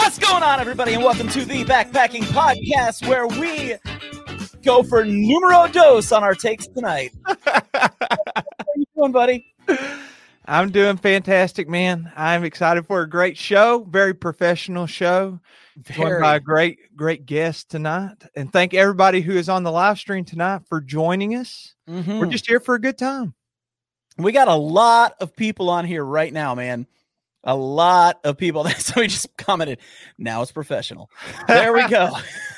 What's going on, everybody, and welcome to the Backpacking Podcast, where we go for numero dos on our takes tonight. How you doing, buddy? I'm doing fantastic, man. I'm excited for a great show, very professional show. Joined by a great, great guest tonight. And thank everybody who is on the live stream tonight for joining us. Mhm. We're just here for a good time. We got a lot of people on here right now, man. A lot of people. Somebody just commented. Now it's professional. There we go.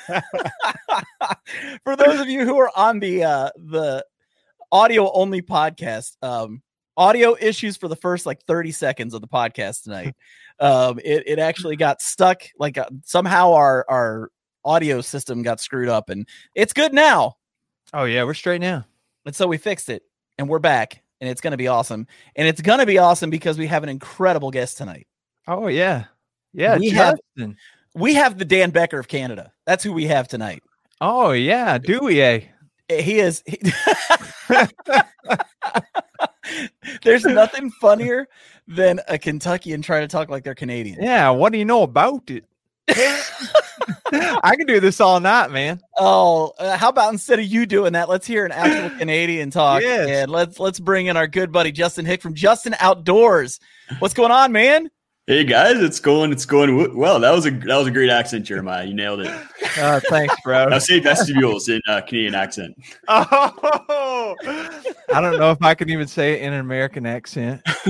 For those of you who are on the uh, the audio only podcast, um, audio issues for the first like thirty seconds of the podcast tonight. Um, it it actually got stuck. Like uh, somehow our our audio system got screwed up, and it's good now. Oh, yeah, we're straight now. And so we fixed it and we're back and it's going to be awesome. And it's going to be awesome because we have an incredible guest tonight. Oh, yeah. Yeah, We have- We have the Dan Becker of Canada. That's who we have tonight. Oh, yeah. Dewey. eh? He is. he- There's nothing funnier than a Kentuckian trying to talk like they're Canadian. Yeah. What do you know about it? I can do this all night, man. Oh, uh, how about instead of you doing that, let's hear an actual Canadian talk, Yes. and let's let's bring in our good buddy Justin Hick from Justin Outdoors. What's going on, man? Hey guys, it's going, it's going w- well. That was a that was a great accent, Jeremiah. You nailed it. Uh, thanks, bro. Now say vestibules in uh, Canadian accent. Oh, I don't know if I can even say it in an American accent.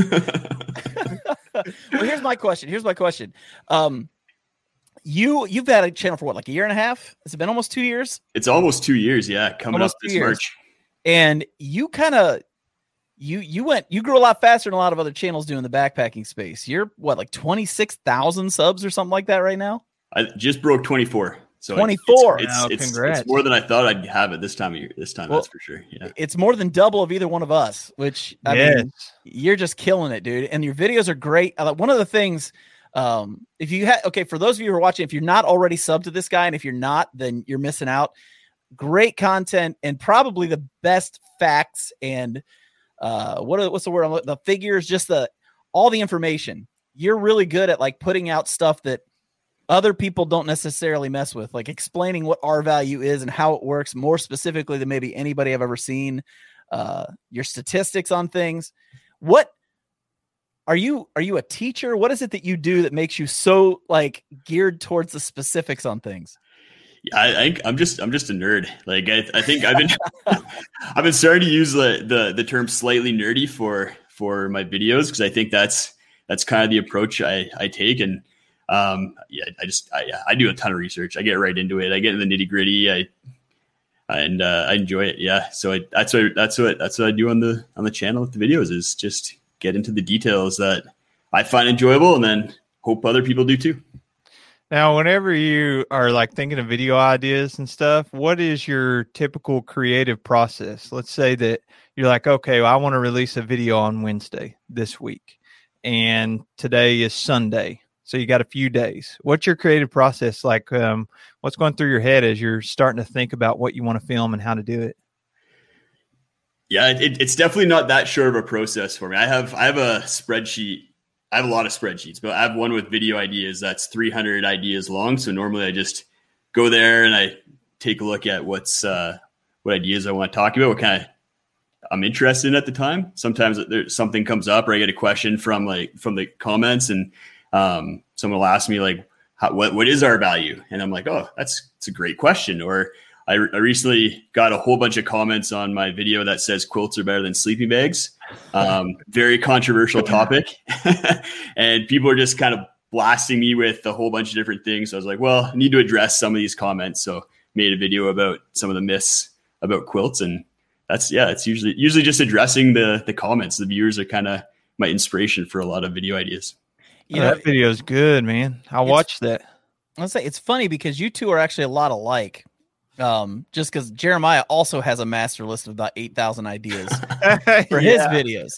well, here's my question. Here's my question. Um, you you've had a channel for what, like a year and a half? Has it been almost two years? It's almost two years, yeah, coming Almost up this years. March. And you kind of you you went you grew a lot faster than a lot of other channels do in the backpacking space. You're what, like twenty six thousand subs or something like that right now? I just broke twenty four. So 24. It's, Wow, it's, it's, congrats. it's more than I thought I'd have it this time of year. This time, Well, that's for sure. Yeah. It's more than double of either one of us. Which I yes. mean, you're just killing it, dude. And your videos are great. Uh, one of the things, um, if you had okay, for those of you who are watching, if you're not already subbed to this guy, and if you're not, then you're missing out. Great content and probably the best facts and uh, what are- what's the word? The figures, just the all the information. You're really good at like putting out stuff that other people don't necessarily mess with, like explaining what R value is and how it works more specifically than maybe anybody I've ever seen. Uh, your statistics on things. What are you? Are you a teacher? What is it that you do that makes you so like geared towards the specifics on things? Yeah, I, I think I'm just I'm just a nerd. Like I, I think I've been I've been starting to use the, the the term slightly nerdy for for my videos because I think that's that's kind of the approach I I take and um yeah I just I I do a ton of research. I get right into it. I get in the nitty gritty. I and uh, I enjoy it. Yeah, so I, that's what that's what that's what I do on the on the channel with the videos is just get into the details that I find enjoyable and then hope other people do too. Now, whenever you are like thinking of video ideas and stuff, what is your typical creative process? Let's say that you're like, okay, well, I want to release a video on Wednesday this week, and today is Sunday. So you got a few days. What's your creative process like? Um, what's going through your head as you're starting to think about what you want to film and how to do it? Yeah, it, it's definitely not that sure of a process for me. I have I have a spreadsheet. I have a lot of spreadsheets, but I have one with video ideas that's 300 ideas long. So normally I just go there and I take a look at what's uh, what ideas I want to talk about, what kind of I'm interested in at the time. Sometimes there's something comes up or I get a question from like from the comments and um, someone will ask me like, how, what what is our value? And I'm like, oh, that's it's a great question. Or I, I recently got a whole bunch of comments on my video that says quilts are better than sleeping bags. Um, very controversial topic, and people are just kind of blasting me with a whole bunch of different things. So I was like, well, I need to address some of these comments. So made a video about some of the myths about quilts, and that's yeah, it's usually usually just addressing the the comments. The viewers are kind of my inspiration for a lot of video ideas. You Oh, know, that video's good, man. I It's- watched that. I'll say it's funny because you two are actually a lot alike. Um, just because Jeremiah also has a master list of about eight thousand ideas for his Yeah. videos,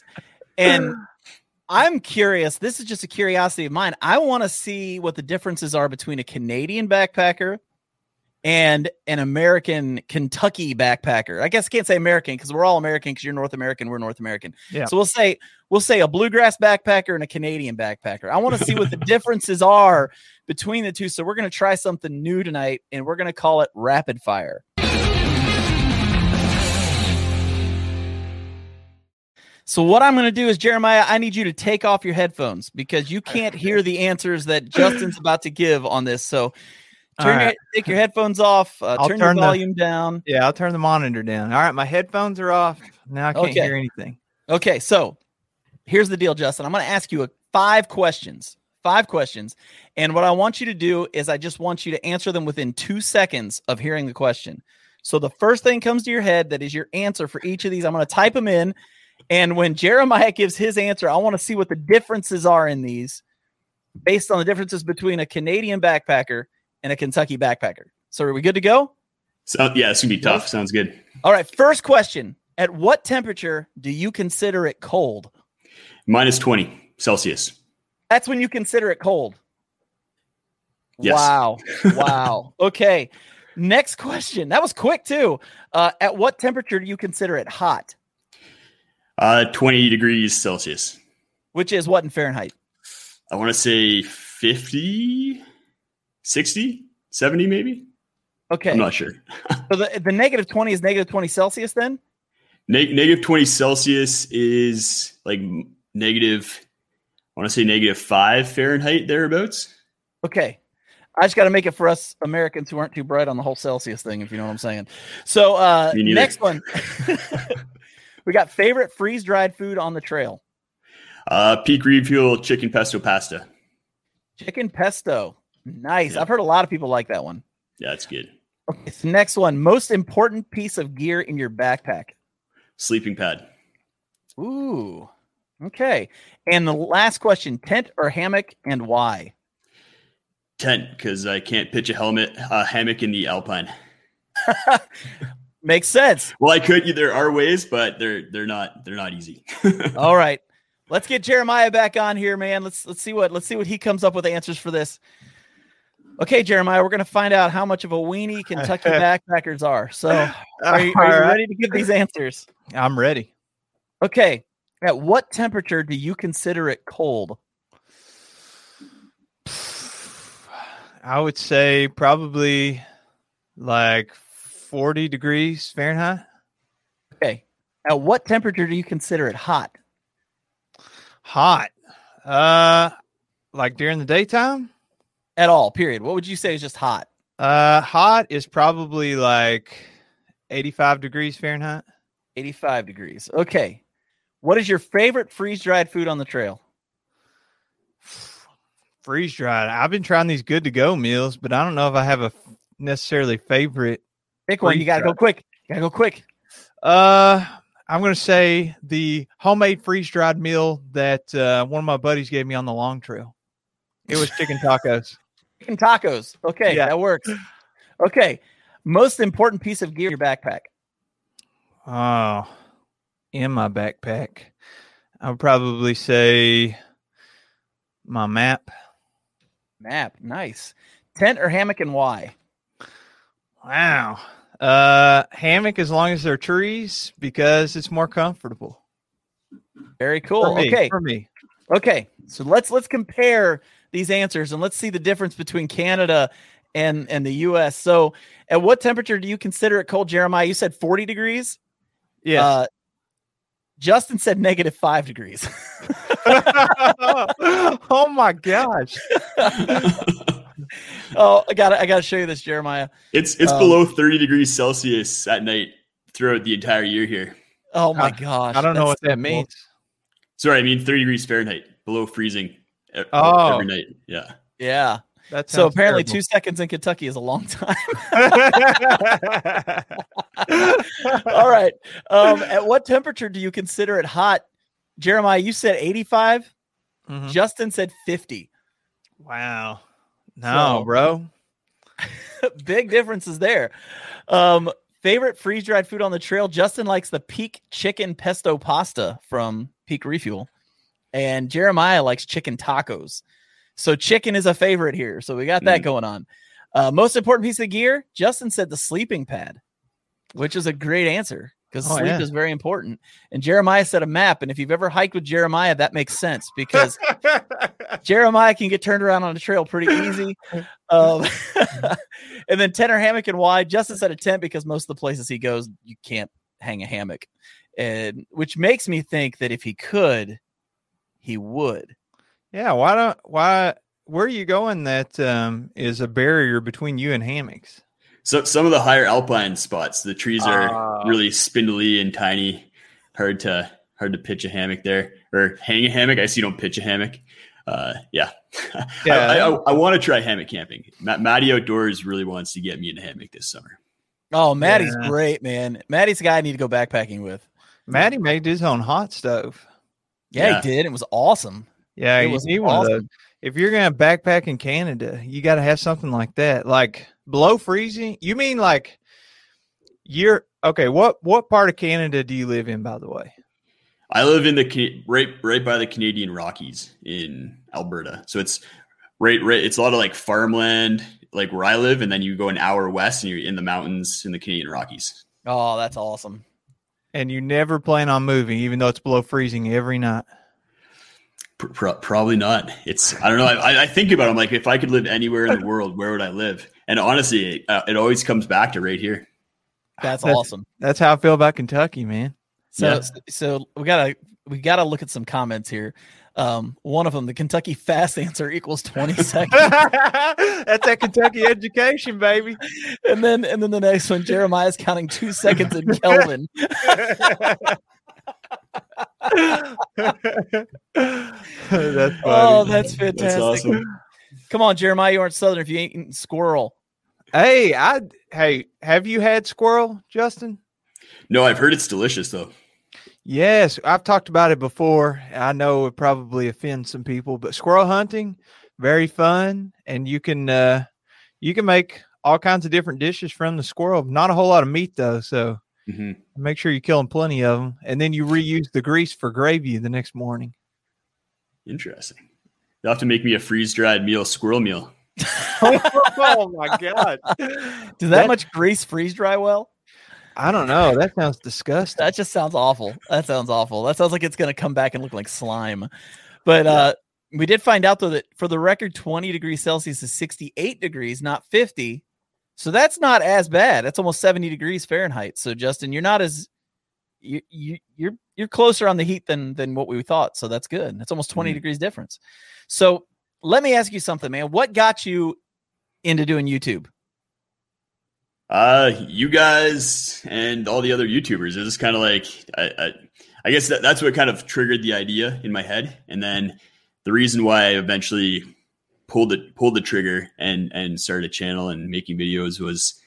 and I'm curious. This is just a curiosity of mine. I want to see what the differences are between a Canadian backpacker and an American Kentucky backpacker. I guess I can't say American because we're all American because you're North American, we're North American. Yeah. So we'll say we'll say a bluegrass backpacker and a Canadian backpacker. I want to see what the differences are between the two. So we're going to try something new tonight and we're going to call it rapid fire. So what I'm going to do is Jeremiah, I need you to take off your headphones because you can't hear the answers that Justin's about to give on this. So turn All your, take your headphones off, uh, I'll turn your turn the- volume down. Yeah, I'll turn the monitor down. All right, my headphones are off. Now I can't Okay. hear anything. Okay, so here's the deal, Justin. I'm going to ask you a, five questions. Five questions. And what I want you to do is I just want you to answer them within two seconds of hearing the question. So the first thing comes to your head that is your answer for each of these. I'm going to type them in. And when Jeremiah gives his answer, I want to see what the differences are in these based on the differences between a Canadian backpacker and a Kentucky backpacker. So are we good to go? So yeah, it's gonna be tough. Sounds good. All right. First question At what temperature do you consider it cold? Minus twenty Celsius. That's when you consider it cold. Yes. Wow. Wow. okay. Next question. That was quick too. Uh, at what temperature do you consider it hot? Uh, twenty degrees Celsius. Which is what in Fahrenheit? I want to say 50, 60, 70 maybe. Okay. I'm not sure. So the, the negative 20 is negative 20 Celsius then? Neg- negative 20 Celsius is like negative, I want to say negative five Fahrenheit thereabouts. Okay. I just got to make it for us Americans who aren't too bright on the whole Celsius thing, if you know what I'm saying. So, uh, next one. we got favorite freeze dried food on the trail Uh, peak refuel chicken pesto pasta. chicken pesto. Nice. Yeah. I've heard a lot of people like that one. Yeah, that's good. Okay. So next one most important piece of gear in your backpack. Sleeping pad. Ooh. Okay. And the last question tent or hammock and why? Tent because I can't pitch a helmet, a hammock in the Alpine. Makes sense. Well, I could. There are ways, but they're they're not they're not easy. All right. Let's get Jeremiah back on here, man. Let's let's see what let's see what he comes up with answers for this. Okay, Jeremiah, we're gonna find out how much of a weenie Kentucky backpackers are. So are you, are you right. ready to give these answers? I'm ready. Okay. At what temperature do you consider it cold? I would say probably like 40 degrees Fahrenheit. Okay. At what temperature do you consider it hot? Hot. Uh like during the daytime? At all, period. What would you say is just hot? Uh hot is probably like 85 degrees Fahrenheit. 85 degrees. Okay. What is your favorite freeze dried food on the trail? Freeze dried. I've been trying these good to go meals, but I don't know if I have a necessarily favorite. Pick one. You got to go quick. You got to go quick. Uh I'm going to say the homemade freeze dried meal that uh, one of my buddies gave me on the long trail. It was chicken tacos. Chicken tacos. Okay. Yeah. That works. Okay. Most important piece of gear in your backpack. Oh, in my backpack. I would probably say my map. Map. Nice. Tent or hammock and why? Wow. Uh, hammock as long as they're trees because it's more comfortable. Very For cool. me, Okay. For me. Okay. So let's let's compare these answers and let's see the difference between Canada and and the US. So at what temperature do you consider it cold, Jeremiah? You said 40 degrees? Yeah. Uh, Justin said negative five degrees. oh my gosh. oh, I gotta I gotta show you this, Jeremiah. it's it's Um, below 30 degrees Celsius at night throughout the entire year here. Oh my gosh. I don't know what that means. Sorry, I mean 30 degrees Fahrenheit, below freezing Oh. every night. Yeah. Yeah. That So apparently terrible. two seconds in Kentucky is a long time. All right. Um, at what temperature do you consider it hot? Jeremiah, you said 85. Mhm. Justin said 50. Wow. No, So- bro. Big differences there. Um, favorite freeze dried food on the trail. Justin likes the Peak Chicken Pesto Pasta from Peak Refuel, and Jeremiah likes chicken tacos. So chicken is a favorite here. So we got that Mm. going on. Uh, most important piece of gear. Justin said the sleeping pad, which is a great answer because Oh, sleep yeah. is very important. And Jeremiah said a map. And if you've ever hiked with Jeremiah, that makes sense because Jeremiah can get turned around on the trail pretty easy. Um, and then tent or hammock and why. Justin said a tent because most of the places he goes, you can't hang a hammock. And which makes me think that if he could, he would. yeah, why don't why where are you going that um is a barrier between you and hammocks? So some of the higher alpine spots, the trees are Ah. really spindly and tiny, hard to hard to pitch a hammock there or hang a hammock. I see you don't pitch a hammock. Uh, yeah, Yeah. I, I, I want to try hammock camping. Matt, Matty Outdoors really wants to get me in a hammock this summer. Oh, Maddie's Yeah. great, man. Maddie's the guy I need to go backpacking with. Maddie made his own hot stove. Yeah, Yeah. he did. It was awesome. Yeah, it you was need one of those. awesome. If you're gonna backpack in Canada, you got to have something like that. Like below freezing. You mean like you're okay? What what part of Canada do you live in, by the way? I live in the right right by the Canadian Rockies in Alberta, so it's right right. It's a lot of like farmland, like where I live, and then you go an hour west and you're in the mountains in the Canadian Rockies. Oh, that's awesome. And you never plan on moving, even though it's below freezing every night. Pro- probably not. It's I don't know. I, I think about. It, I'm like, if I could live anywhere in the world, where would I live? And honestly, it, uh, it always comes back to right here. That's That's- awesome. That's how I feel about Kentucky, man. So, Yeah. so we gotta we gotta look at some comments here. Um, one of them, the Kentucky fast answer equals twenty seconds, That's that Kentucky education, baby. and then and then the next one, Jeremiah's counting two seconds in Kelvin. that's funny. Oh, that's fantastic. That's awesome. Come on, Jeremiah, you aren't Southern if you ain't eating squirrel. hey, I hey, have you had squirrel, Justin? No, I've heard it's delicious though. Yes, I've talked about it before. I know it probably offends some people, but squirrel hunting very fun, and you can uh, you can make all kinds of different dishes from the squirrel. Not a whole lot of meat though, so Mhm. make sure you're killing plenty of them, and then you reuse the grease for gravy the next morning. Interesting. You'll have to make me a freeze dried meal, squirrel meal. oh my god! Does that, much grease freeze dry well? I don't know. That sounds disgusting. That just sounds awful. That sounds awful. That sounds like it's gonna come back and look like slime. But uh we did find out though that for the record, 20 degrees Celsius is 68 degrees, not 50. So that's not as bad. That's almost 70 degrees Fahrenheit. So Justin, you're not as you, you you're you're closer on the heat than than what we thought. So that's good. That's almost 20 Mhm. degrees difference. So let me ask you something, man. What got you into doing YouTube? Uh, you guys and all the other YouTubers. It was kind of like I, I, I guess that, that's what kind of triggered the idea in my head, and then the reason why I eventually pulled it pulled the trigger and and started a channel and making videos was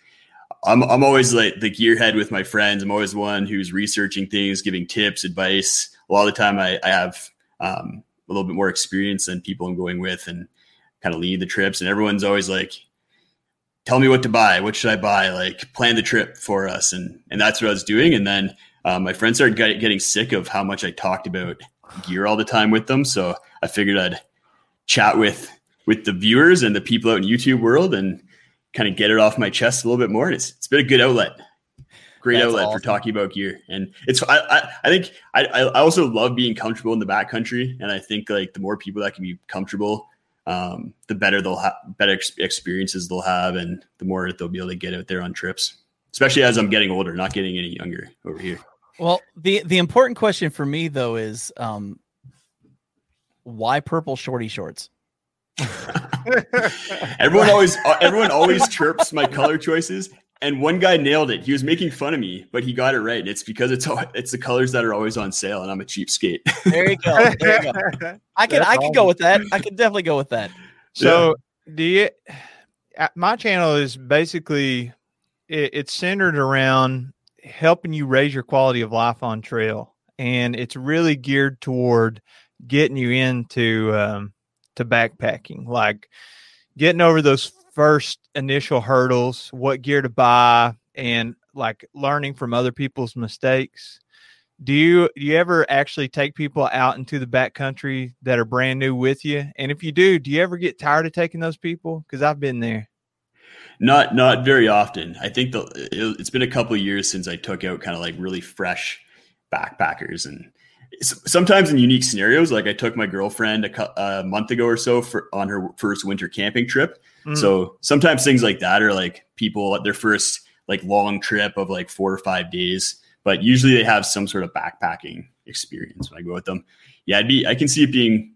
I'm I'm always like the gearhead with my friends. I'm always one who's researching things, giving tips, advice. A lot of the time, I, I have um, a little bit more experience than people I'm going with, and kind of lead the trips. And everyone's always like, "Tell me what to buy. What should I buy? Like, plan the trip for us." And and that's what I was doing. And then um, my friends started get, getting sick of how much I talked about gear all the time with them. So I figured I'd chat with with the viewers and the people out in YouTube world and kind of get it off my chest a little bit more. And it's it's been a good outlet. Great That's outlet awesome. for talking about gear. And it's I I, I think I I also love being comfortable in the backcountry. And I think like the more people that can be comfortable, um, the better they'll have better ex- experiences they'll have and the more they'll be able to get out there on trips. Especially as I'm getting older, not getting any younger over here. Well, the the important question for me though is um why purple shorty shorts? everyone always everyone always chirps my color choices and one guy nailed it he was making fun of me but he got it right And it's because it's al- it's the colors that are always on sale and i'm a cheapskate There you go. There you go. I can That's I can go with that. I can definitely go with that. So do you? uh, My channel is basically it, it's centered around helping you raise your quality of life on trail, and it's really geared toward getting you into um, to backpacking, like getting over those first initial hurdles, what gear to buy, and like learning from other people's mistakes. Do you do you ever actually take people out into the backcountry that are brand new with you? And if you do, do you ever get tired of taking those people? Because I've been there. Not not very often. I think the, it, has been a couple years since I took out kind of like really fresh backpackers and sometimes in unique scenarios like i took my girlfriend a, a month ago or so for on her first winter camping trip. Mm. so sometimes things like that are like people at their first like long trip of like four or five days but usually they have some sort of backpacking experience when i go with them. Yeah i'd be i can see it being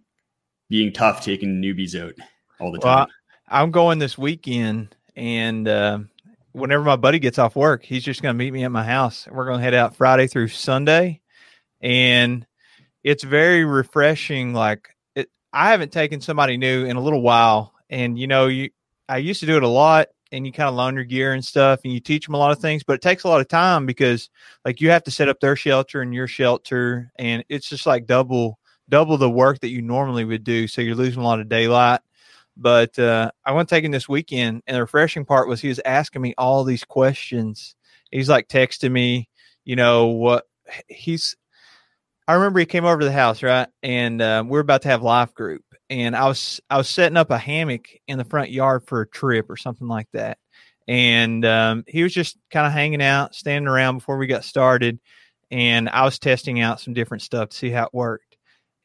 being tough taking newbies out all the time. Well, i'm going this weekend and uh, whenever my buddy gets off work he's just going to meet me at my house. We're going to head out friday through sunday and it's very refreshing. Like it, I haven't taken somebody new in a little while, and you know, you I used to do it a lot, and you kind of loan your gear and stuff, and you teach them a lot of things, but it takes a lot of time because like you have to set up their shelter and your shelter, and it's just like double double the work that you normally would do. So you're losing a lot of daylight. But uh, I went taking this weekend, and the refreshing part was he was asking me all these questions. He's like texting me, you know what he's I remember he came over to the house, right? And uh, we are about to have life group, and I was I was setting up a hammock in the front yard for a trip or something like that. And um, he was just kind of hanging out, standing around before we got started, and I was testing out some different stuff to see how it worked.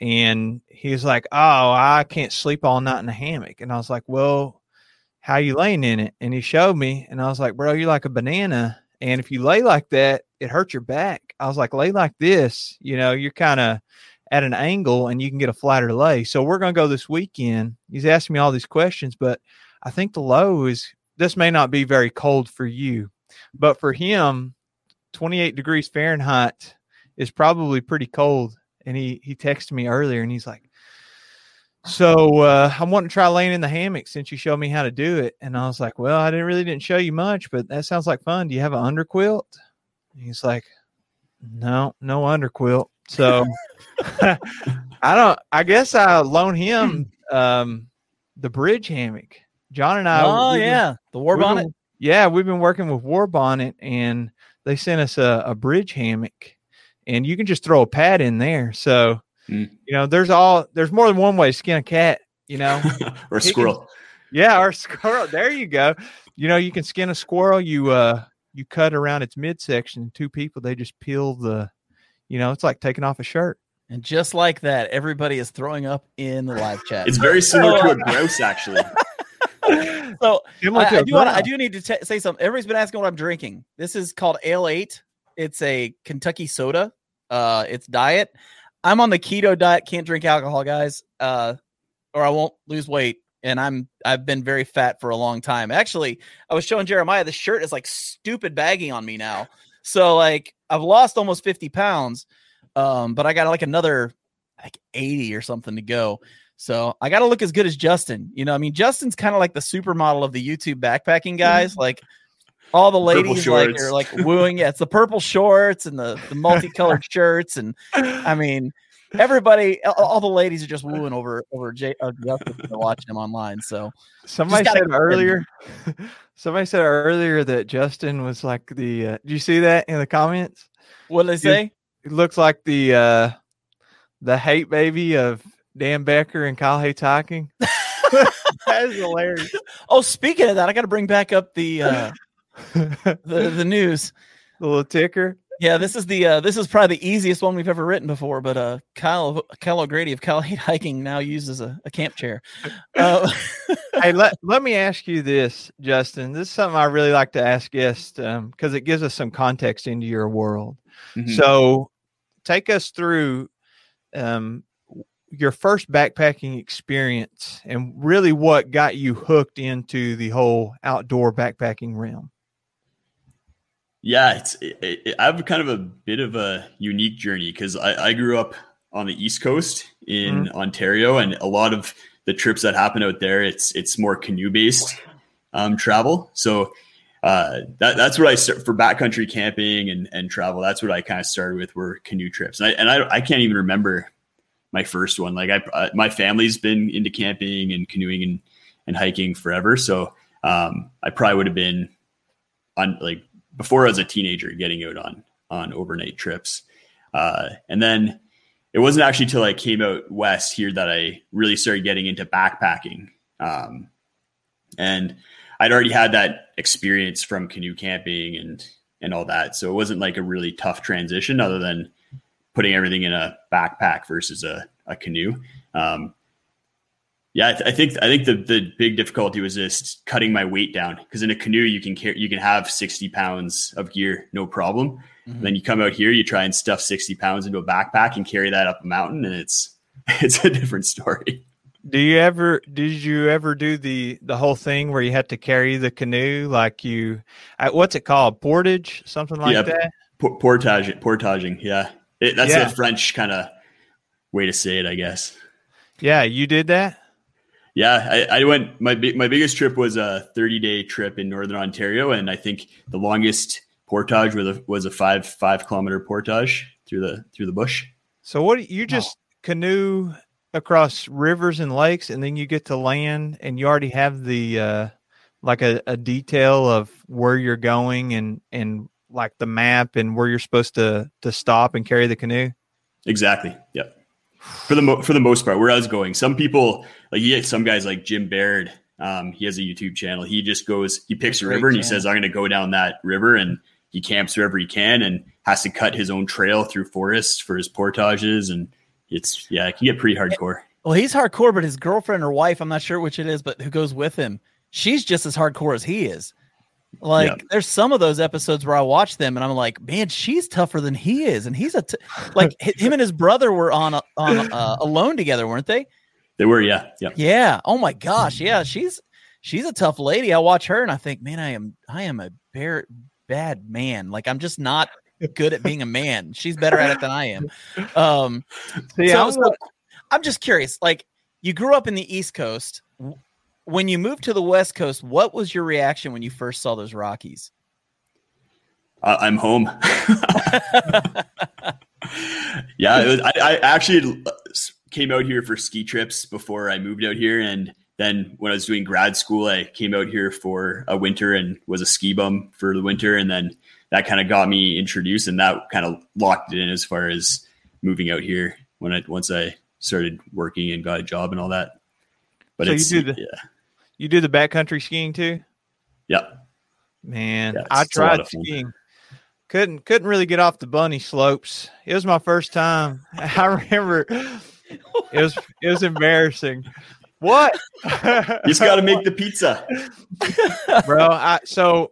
And he was like, "Oh, I can't sleep all night in a hammock," and I was like, "Well, how you laying in it?" And he showed me, and I was like, "Bro, you're like a banana." And if you lay like that, it hurts your back. I was like, lay like this, you know, you're kind of at an angle and you can get a flatter lay. So we're going to go this weekend. He's asking me all these questions, but I think the low is this may not be very cold for you, but for him, 28 degrees Fahrenheit is probably pretty cold. And he he texted me earlier and he's like, so uh, I want to try laying in the hammock since you showed me how to do it. And I was like, well, I didn't really didn't show you much, but that sounds like fun. Do you have an underquilt? he's like, no, no underquilt. So I don't. I guess I loan him um, the bridge hammock. John and I. Oh yeah, been, the Warbonnet. Been, yeah, we've been working with Warbonnet, and they sent us a, a bridge hammock, and you can just throw a pad in there. So mm. you know, there's all there's more than one way to skin a cat. You know, or a squirrel. Can, yeah, or squirrel. There you go. You know, you can skin a squirrel. You uh, you cut around its midsection. Two people, they just peel the, you know, it's like taking off a shirt. And just like that, everybody is throwing up in the live chat. It's very similar to a grouse, actually. so I, I, do want I do need to t- say something. Everybody's been asking what I'm drinking. This is called Ale Eight. It's a Kentucky soda. Uh, it's diet. I'm on the keto diet. Can't drink alcohol, guys. Uh, or I won't lose weight and I'm I've been very fat for a long time. Actually, I was showing Jeremiah the shirt is like stupid baggy on me now. So like I've lost almost 50 pounds. Um, but I got like another like 80 or something to go. So I got to look as good as Justin. You know, I mean, Justin's kind of like the supermodel of the YouTube backpacking guys. Like all the ladies like are like wooing. Yeah, it's the purple shorts and the, the multicolored shirts. And I mean, everybody, all the ladies are just wooing over over Jay uh, watching him online. So somebody said earlier, somebody said earlier that Justin was like the. Uh, did you see that in the comments? What did they say? It, looks like the uh the hate baby of Dan Becker and Kyle hiking. that is hilarious. Oh, speaking of that, I got to bring back up the uh the the news. The little ticker. Yeah, this is the uh, this is probably the easiest one we've ever written before. But uh, Kyle Kyle O'Grady of Kyle Hate Hiking now uses a, a camp chair. Uh, hey, let let me ask you this, Justin. This is something I really like to ask guests because um, it gives us some context into your world. Mm-hmm. So, take us through um, your first backpacking experience and really what got you hooked into the whole outdoor backpacking realm. Yeah, it's it, it, I have kind of a bit of a unique journey because I, I, grew up on the East Coast in mm-hmm. Ontario, and a lot of the trips that happen out there, it's it's more canoe based um, travel. So uh, that, that's what I start for backcountry camping and, and travel. That's what I kind of started with were canoe trips, and I and I, I can't even remember my first one. Like I, my family's been into camping and canoeing and and hiking forever. So um, I probably would have been on like before I was a teenager getting out on on overnight trips. Uh, and then it wasn't actually till I came out west here that I really started getting into backpacking. Um, and I'd already had that experience from canoe camping and and all that, so it wasn't like a really tough transition, other than putting everything in a backpack versus a, a canoe. Um, yeah, I, th- I, think I think the the big difficulty was just cutting my weight down because in a canoe you can carry you can have sixty pounds of gear no problem. Mm-hmm. Then you come out here, you try and stuff sixty pounds into a backpack and carry that up a mountain, and it's it's a different story. Do you ever did you ever do the the whole thing where you had to carry the canoe like you what's it called portage something like yeah, that? portage portaging, yeah. It, that's yeah. a French kind of way to say it, I guess. Yeah, you did that yeah, I, I, went. My my biggest trip was a 30 day trip in northern Ontario, and I think the longest portage was a, was a five five kilometer portage through the through the bush. So what you just oh. canoe across rivers and lakes, and then you get to land, and you already have the uh, like a, a detail of where you're going and and like the map and where you're supposed to to stop and carry the canoe. Exactly. Yep for the mo- for the most part where I was going. Some people like you get some guys like Jim Baird. Um, he has a YouTube channel. He just goes, he picks a river and he says, "I'm going to go down that river," and he camps wherever he can and has to cut his own trail through forests for his portages. And it's yeah, it can get pretty hardcore. Well, he's hardcore, but his girlfriend or wife, I'm not sure which it is, but who goes with him, she's just as hardcore as he is. Like yep. there's some of those episodes where I watch them and I'm like, man, she's tougher than he is, and he's a t-. like him and his brother were on on uh, alone together, weren't they? They were, yeah, yeah, yeah. Oh my gosh, yeah, she's she's a tough lady. I watch her and I think, man, I am I am a bare, bad man. Like I'm just not good at being a man. She's better at it than I am. Um, so, so I'm just curious. Like you grew up in the East Coast when you moved to the West Coast, what was your reaction when you first saw those Rockies? Uh, I'm home. yeah, was, I, I, actually came out here for ski trips before I moved out here, and then when I was doing grad school, I came out here for a winter and was a ski bum for the winter, and then that kind of got me introduced, and that kind of locked it in as far as moving out here when I once I started working and got a job and all that. But so you do the, yeah. You do the backcountry skiing too? Yep. Man, yeah, I tried skiing. Couldn't couldn't really get off the bunny slopes. It was my first time. I remember it was it was embarrassing. What? you just got to make the pizza, bro. I, so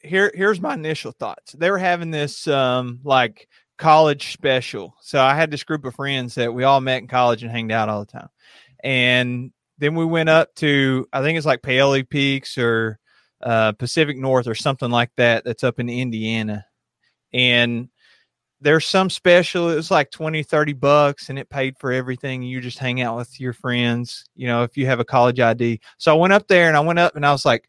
here here's my initial thoughts. They were having this um like college special. So I had this group of friends that we all met in college and hanged out all the time. And then we went up to I think it's like Paoli Peaks or uh, Perfect North or something like that. That's up in Indiana, and there's some special. It was like 20, 30 bucks, and it paid for everything. You just hang out with your friends. You know, if you have a college ID. So I went up there and I went up and I was like,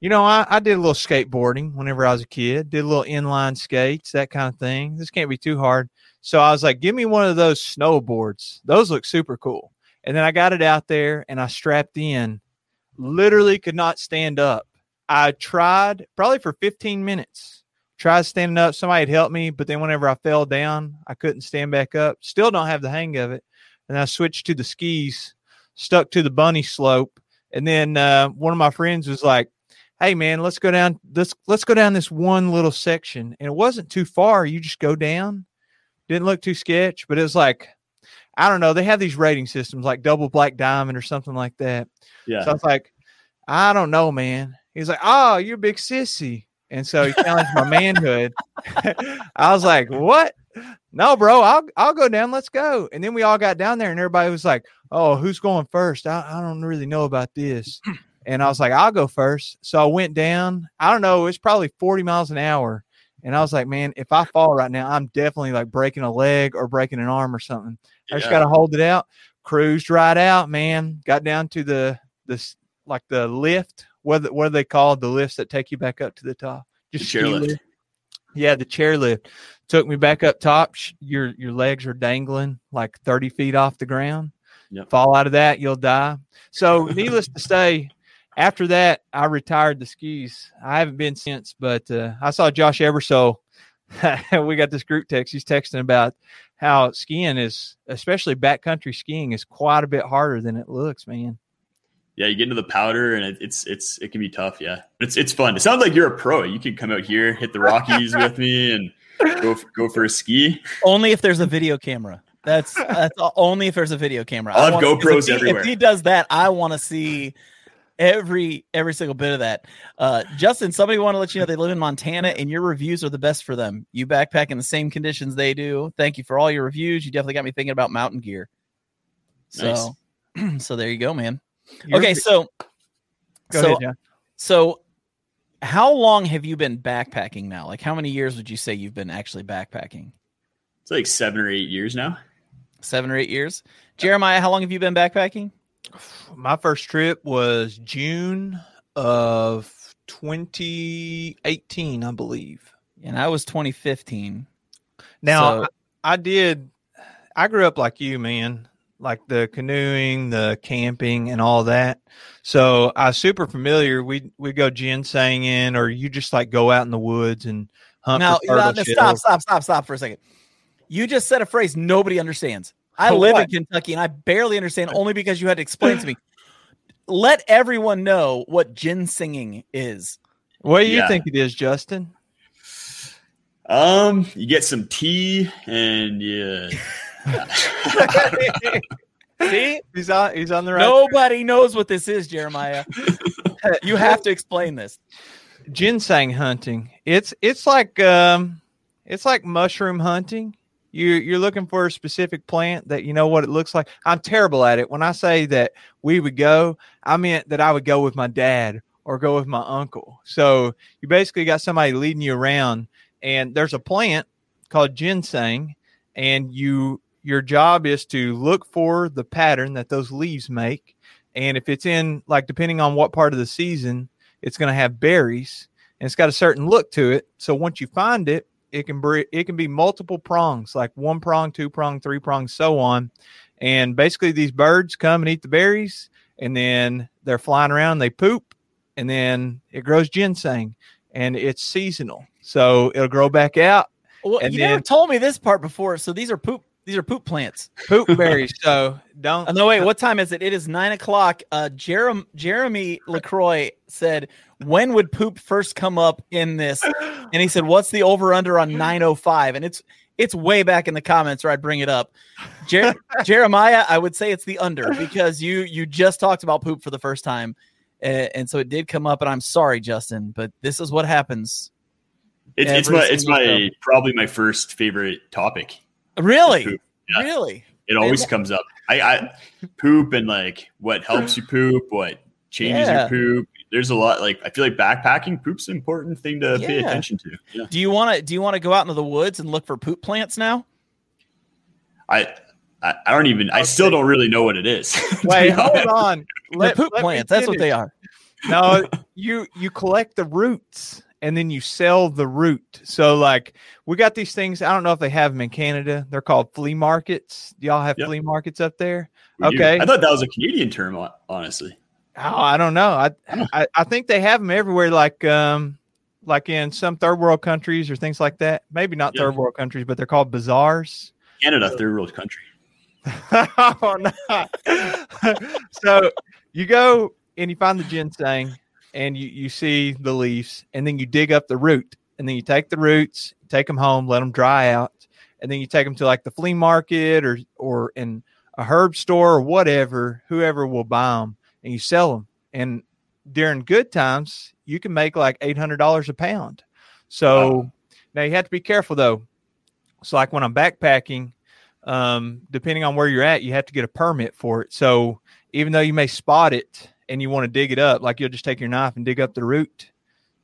you know, I, I did a little skateboarding whenever I was a kid. Did a little inline skates, that kind of thing. This can't be too hard. So I was like, give me one of those snowboards. Those look super cool. And then I got it out there and I strapped in, literally could not stand up. I tried probably for 15 minutes, tried standing up. Somebody had helped me, but then whenever I fell down, I couldn't stand back up. Still don't have the hang of it. And I switched to the skis, stuck to the bunny slope. And then uh, one of my friends was like, Hey man, let's go down this let's go down this one little section. And it wasn't too far. You just go down. Didn't look too sketch, but it was like I don't know. They have these rating systems like double black diamond or something like that. Yeah. So I was like, I don't know, man. He's like, Oh, you're a big sissy. And so he challenged my manhood. I was like, What? No, bro, I'll I'll go down. Let's go. And then we all got down there and everybody was like, Oh, who's going first? I, I don't really know about this. And I was like, I'll go first. So I went down. I don't know, it's probably 40 miles an hour. And I was like, man, if I fall right now, I'm definitely like breaking a leg or breaking an arm or something. I just got to hold it out. Cruised right out, man. Got down to the this like the lift. What what are they called? The lifts that take you back up to the top. Just the chairlift. Lift. Yeah, the chairlift took me back up top. Your your legs are dangling like thirty feet off the ground. Yep. Fall out of that, you'll die. So, needless to say, after that, I retired the skis. I haven't been since, but uh, I saw Josh Eversole. we got this group text. He's texting about how skiing is, especially backcountry skiing, is quite a bit harder than it looks, man. Yeah, you get into the powder and it, it's it's it can be tough. Yeah, it's it's fun. It sounds like you're a pro. You can come out here, hit the Rockies with me, and go f- go for a ski. Only if there's a video camera. That's that's only if there's a video camera. I'll I have GoPros if he, everywhere. If he does that, I want to see every every single bit of that. Uh, Justin, somebody want to let you know they live in Montana and your reviews are the best for them. You backpack in the same conditions they do. Thank you for all your reviews. You definitely got me thinking about mountain gear. So, so there you go, man. Okay, so go so ahead, John. so how long have you been backpacking now? Like how many years would you say you've been actually backpacking? It's like seven or eight years now. Seven or eight years. Jeremiah, how long have you been backpacking? My first trip was June of 2018, I believe. And I was 2015. Now, So- I, I did, I grew up like you, man, like the canoeing, the camping, and all that. So I was super familiar. We we go ginsenging, or you just like go out in the woods and hunt. Now, for no, turtle no, stop, stop, stop, stop for a second. You just said a phrase nobody understands. I live what? in Kentucky and I barely understand only because you had to explain to me. Let everyone know what ginsenging is. What do you Yeah. think it is, Justin? Um, you get some tea and yeah. See? He's on. He's on the right. Nobody knows what this is, Jeremiah. you have to explain this. ginseng hunting. It's it's like um it's like mushroom hunting. You you're looking for a specific plant that you know what it looks like. I'm terrible at it. When I say that we would go, I meant that I would go with my dad or go with my uncle. So you basically got somebody leading you around and there's a plant called ginseng and you your job is to look for the pattern that those leaves make and if it's in like depending on what part of the season it's going to have berries and it's got a certain look to it. So once you find it, it can br- it can be multiple prongs, like one prong, two prong, three prong, so on. And basically, these birds come and eat the berries, and then they're flying around, they poop, and then it grows ginseng, and it's seasonal, so it'll grow back out, Well, And you never told me this part before. So these are poop. These are poop plants. poop berries. So don't. Uh, no, wait. What time is it? It is nine o'clock. Uh, Jerem, Jeremy Lacroix said, "When would poop first come up in this?" And he said, "What's the over under on nine oh five? And it's it's way back in the comments, or I'd bring it up. Jer- Jeremiah, I would say it's the under because you you just talked about poop for the first time, uh, and so it did come up. And I'm sorry, Justin, but this is what happens. It's, it's my it's my show. probably my first favorite topic. Really, Yeah. really. It always comes up. I, I poop and like what helps you poop, what changes Yeah. your poop. There's a lot like I feel like backpacking poop's an important thing to pay attention to. Yeah. Do you want to do you want to go out into the woods and look for poop plants now? I I, I don't even I still don't really know what it is. to Wait, hold on. They're poop let plants. That's what they are. no, you you collect the roots and then you sell the root. So like we got these things. I don't know if they have them in Canada. They're called flea markets. Do y'all have Yep. flea markets up there? We do. Okay. I thought that was a Canadian term, honestly. Oh, I don't know. I, I I think they have them everywhere. Like um like in some third world countries or things like that. Maybe not Yeah. third world countries, but they're called bazaars. Canada, third world country. oh, no. so you go and you find the ginseng and you, you see the leaves and then you dig up the root and then you take the roots take them home let them dry out and then you take them to like the flea market or or in a herb store or whatever whoever will buy them and you sell them and during good times you can make like $800 a pound so Wow. now you have to be careful though so like when i'm backpacking um, depending on where you're at, you have to get a permit for it. So even though you may spot it and you want to dig it up, like you'll just take your knife and dig up the root,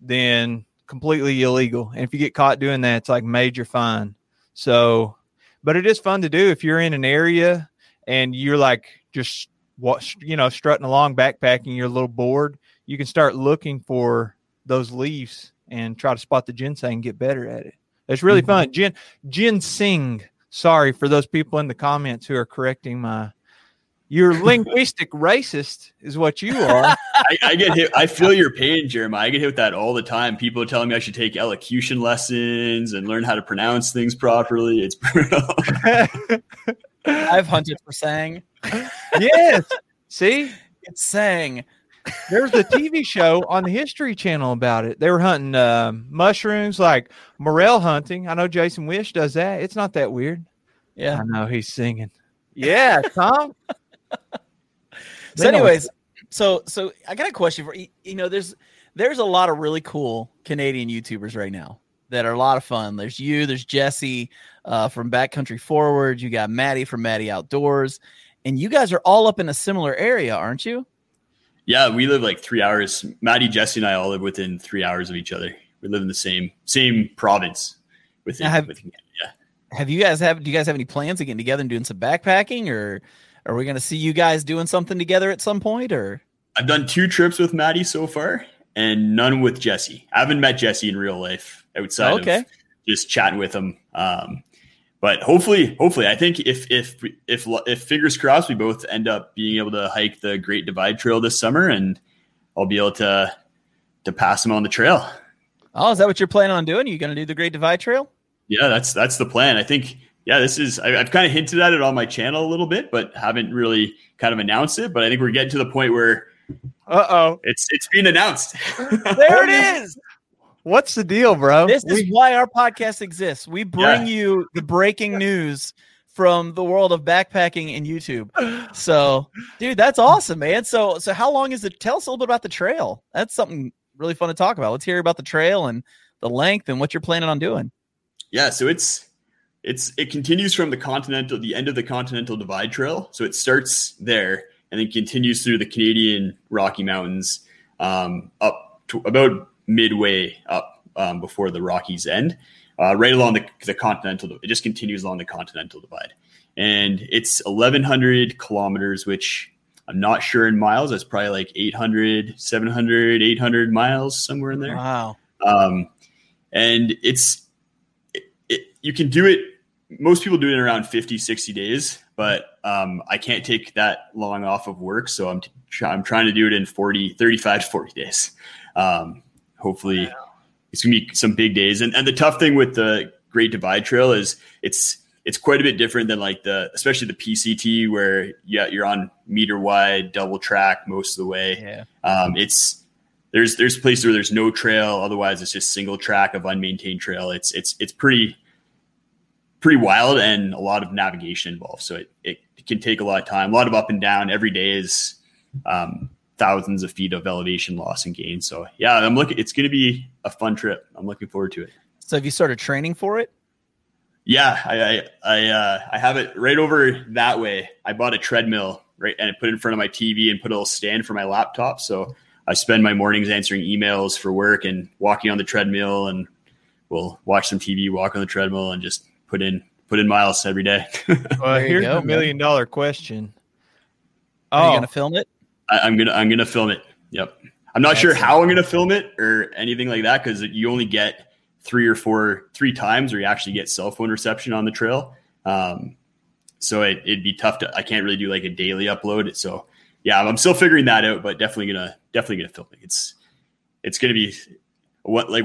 then completely illegal. And if you get caught doing that, it's like major fine. So, but it is fun to do if you're in an area and you're like just what you know strutting along backpacking, you're a little bored. You can start looking for those leaves and try to spot the ginseng and get better at it. It's really Mhm. fun. Gin ginseng. Sorry for those people in the comments who are correcting my You're linguistic racist, is what you are. I, I, get hit. I feel your pain, Jeremiah. I get hit with that all the time. People are telling me I should take elocution lessons and learn how to pronounce things properly. It's brutal. I've hunted for sang. yes. See, it's sang. There's a TV show on the History Channel about it. They were hunting uh, mushrooms, like morel hunting. I know Jason Wish does that. It's not that weird. Yeah, I know he's singing. Yeah, Tom. so, anyways, so so I got a question for you. You know, there's there's a lot of really cool Canadian YouTubers right now that are a lot of fun. There's you, there's Jesse uh, from Backcountry Forward. You got Maddie from Maddie Outdoors, and you guys are all up in a similar area, aren't you? Yeah, we live like three hours. Maddie, Jesse, and I all live within three hours of each other. We live in the same same province. Within, have, within yeah. Have you guys have? Do you guys have any plans of getting together and doing some backpacking, or are we going to see you guys doing something together at some point? Or I've done two trips with Maddie so far, and none with Jesse. I haven't met Jesse in real life outside okay. of just chatting with him. Um, but hopefully, hopefully, I think if if if if fingers crossed, we both end up being able to hike the Great Divide Trail this summer, and I'll be able to to pass him on the trail. Oh, is that what you're planning on doing? Are you going to do the Great Divide Trail? Yeah, that's that's the plan. I think. Yeah, this is. I, have kind of hinted at it on my channel a little bit, but haven't really kind of announced it. But I think we're getting to the point where, uh oh, it's it's being announced. there it is. What's the deal, bro? This we, is why our podcast exists. We bring yeah. you the breaking news from the world of backpacking and YouTube. So, dude, that's awesome, man. So, so how long is it? Tell us a little bit about the trail. That's something really fun to talk about. Let's hear about the trail and the length and what you're planning on doing. Yeah, so it's it's it continues from the continental the end of the Continental Divide Trail. So it starts there and then continues through the Canadian Rocky Mountains um, up to about midway up um, before the Rockies end, uh, right along the, the continental. It just continues along the continental divide, and it's 1,100 kilometers, which I'm not sure in miles. That's probably like 800, 700, 800 miles somewhere in there. Wow. Um, and it's it, it, you can do it. Most people do it in around 50, 60 days, but um, I can't take that long off of work. So I'm, t- I'm trying to do it in 40, 35 to 40 days. Um, hopefully it's gonna be some big days. And and the tough thing with the Great Divide Trail is it's it's quite a bit different than like the especially the PCT where yeah you're on meter wide double track most of the way. Yeah. Um, it's there's there's places where there's no trail. Otherwise, it's just single track of unmaintained trail. It's it's it's pretty pretty wild and a lot of navigation involved. So it, it can take a lot of time, a lot of up and down. Every day is um, thousands of feet of elevation loss and gain. So yeah, I'm looking. It's going to be a fun trip. I'm looking forward to it. So have you started training for it? Yeah, I I I, uh, I have it right over that way. I bought a treadmill right and I put it in front of my TV and put a little stand for my laptop. So I spend my mornings answering emails for work and walking on the treadmill and we'll watch some TV, walk on the treadmill, and just put in put in miles every day. well, here's go, the million man. dollar question. Are oh, you gonna film it? I, am gonna I'm gonna film it. Yep. I'm not That's sure how I'm gonna film it or anything like that because you only get three or four three times where you actually get cell phone reception on the trail. Um, so it, would be tough to. I can't really do like a daily upload. So yeah, I'm still figuring that out, but definitely gonna definitely gonna film it. It's it's gonna be what like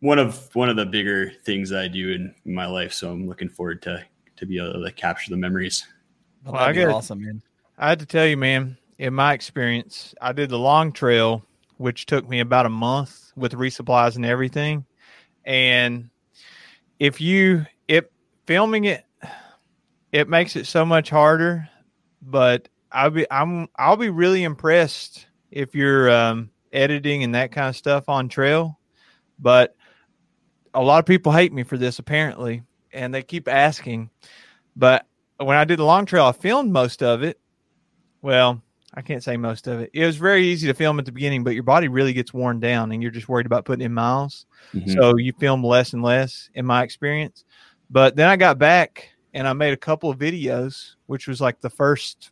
one of one of the bigger things I do in, in my life. So I'm looking forward to to be able to capture the memories. Well, that'd be awesome, man. I had to tell you, man, in my experience, I did the long trail, which took me about a month with resupplies and everything. And if you, it filming it, it makes it so much harder. But I'll be, I'm, I'll be really impressed if you're um, editing and that kind of stuff on trail. But a lot of people hate me for this apparently, and they keep asking. But when I did the long trail, I filmed most of it well, I can't say most of it. It was very easy to film at the beginning, but your body really gets worn down and you're just worried about putting in miles. Mm-hmm. So you film less and less, in my experience. But then I got back and I made a couple of videos, which was like the first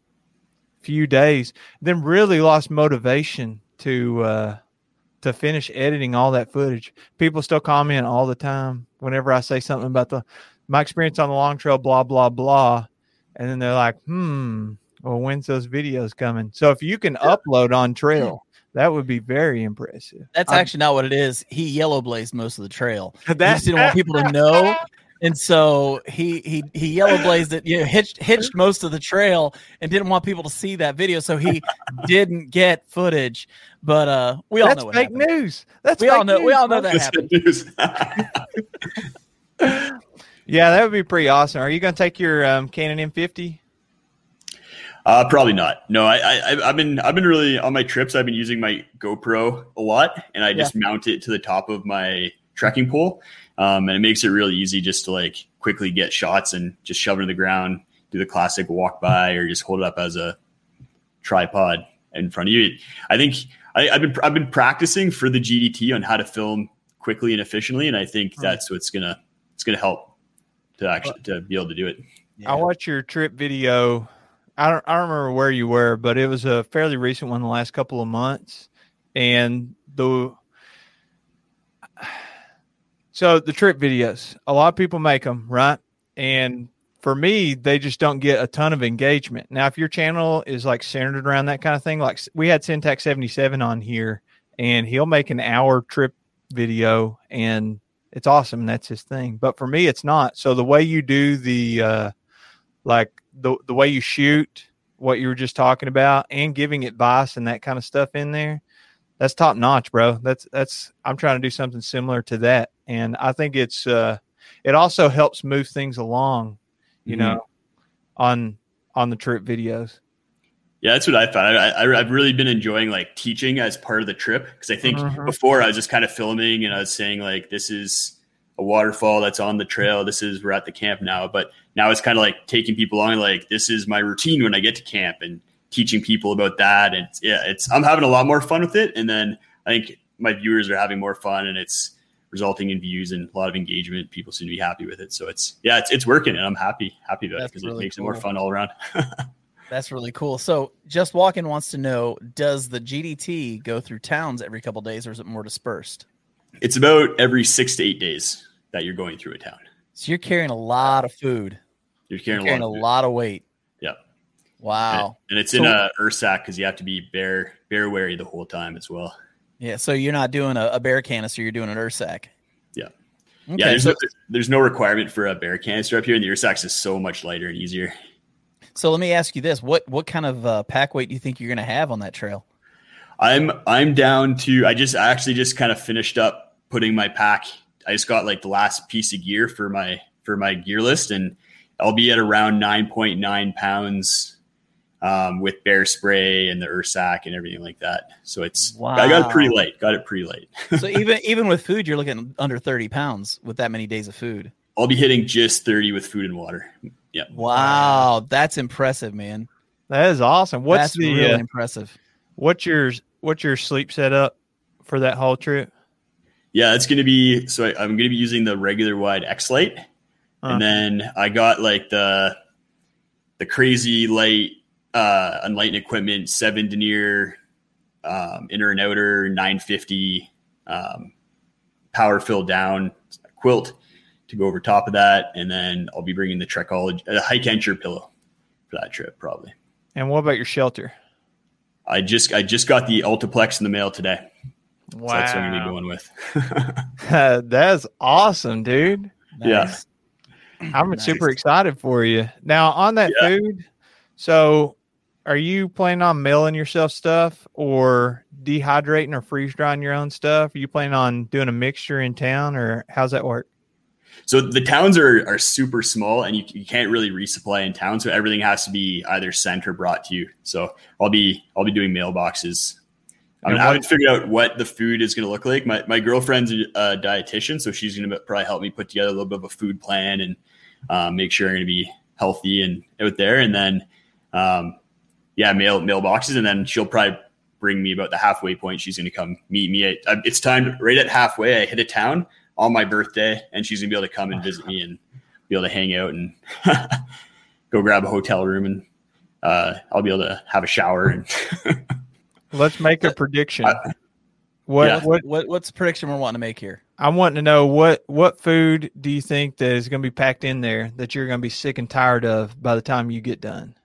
few days, then really lost motivation to uh to finish editing all that footage. People still comment all the time whenever I say something about the my experience on the long trail, blah, blah, blah and then they're like, "Hmm, well, when's those videos coming?" So if you can upload on trail, that would be very impressive. That's I'm- actually not what it is. He yellow blazed most of the trail. He just didn't want people to know. And so he he he yellow blazed it, you know, hitched hitched most of the trail and didn't want people to see that video. So he didn't get footage. But uh we all That's know what fake happened. news. That's We all fake know we all know that happened. Yeah, that would be pretty awesome. Are you going to take your um, Canon M50? Uh, probably not. No, I, I, I've been, I've been really on my trips. I've been using my GoPro a lot, and I just mount it to the top of my trekking pole, um, and it makes it really easy just to like quickly get shots and just shove it in the ground, do the classic walk by, or just hold it up as a tripod in front of you. I think I, I've been, I've been practicing for the GDT on how to film quickly and efficiently, and I think Hmm. that's what's gonna, it's gonna help to actually to be able to do it. Yeah. I watched your trip video. I don't, I don't remember where you were, but it was a fairly recent one the last couple of months. And the so the trip videos, a lot of people make them, right? And for me, they just don't get a ton of engagement. Now, if your channel is like centered around that kind of thing, like we had Syntax 77 on here, and he'll make an hour trip video and it's awesome and that's his thing but for me it's not so the way you do the uh like the the way you shoot what you were just talking about and giving advice and that kind of stuff in there that's top notch bro that's that's i'm trying to do something similar to that and i think it's uh it also helps move things along you Mhm. know on on the trip videos Yeah, that's what I found. I, I, I've really been enjoying like teaching as part of the trip because I think Mhm. before I was just kind of filming and I was saying like this is a waterfall that's on the trail. This is we're at the camp now, but now it's kind of like taking people along. Like this is my routine when I get to camp and teaching people about that. And yeah, it's I'm having a lot more fun with it. And then I think my viewers are having more fun and it's resulting in views and a lot of engagement. People seem to be happy with it. So it's yeah, it's it's working and I'm happy happy about it because really it makes it more fun all around. That's really cool. So just walking wants to know, does the GDT go through towns every couple days or is it more dispersed? It's about every six to eight days that you're going through a town. So you're carrying a lot of food. You're You're carrying, carrying a a lot. of food. lot of weight. Wow. And it's So- in a Ursack because you have to be bear bear wary the whole time as well. Yeah. So you're not doing a, a bear canister, you're doing an Ursack. Yeah. Okay. yeah, there's, so, no, there's no requirement for a bear canister up here, and the Ursacks is so much lighter and easier. so let me ask you this: what what kind of uh, pack weight do you think you're going to have on that trail? I'm I'm down to I just I actually just kind of finished up putting my pack. I just got like the last piece of gear for my for my gear list, and I'll be at around 9.9 pounds um, with bear spray and the Ursack and everything like that. So it's I got it pretty Wow. light. Got it pretty light. so even even with food, you're looking under 30 pounds with that many days of food. I'll be hitting just 30 with food and water. Yeah. Wow, that's impressive, man. that is awesome what's that's the really uh, impressive. what's your what's your sleep setup for that whole trip Yeah, it's going to be so I, I'm going to be using the regular wide X Lite, Huh. and then I got like the the crazy light uh Enlightened Equipment, seven denier, um, inner and outer, 950, um, power fill down quilt to go over top of that, and then I'll be bringing the Trekology, a hike anchor pillow for that trip probably. and what about your shelter I just I just got the Altaplex in the mail today. So that's what I'm gonna be going with. that's awesome, dude. Yeah. I'm Nice. super excited for you. Now, on that Yeah. food, so are you planning on mailing yourself stuff or dehydrating or freeze drying your own stuff? Are you planning on doing a mixture in town or how's that work? So the towns are are super small, and you, you can't really resupply in town. So everything has to be either sent or brought to you. So I'll be I'll be doing mailboxes. I, mean, And I what- haven't figured out what the food is going to look like. My my girlfriend's a, a dietitian, so she's going to probably help me put together a little bit of a food plan and um, make sure I'm going to be healthy and out there. And then, um, yeah, mail mailboxes, and then she'll probably bring me about the halfway point. She's going to come meet me. At, uh, it's time right at halfway. I hit a town on my birthday, and she's gonna be able to come and visit me and be able to hang out and go grab a hotel room, and uh, I'll be able to have a shower. And Let's make a prediction. Uh, What yeah. what What what's the prediction we're wanting to make here? I'm wanting to know what what food do you think that is going to be packed in there that you're going to be sick and tired of by the time you get done?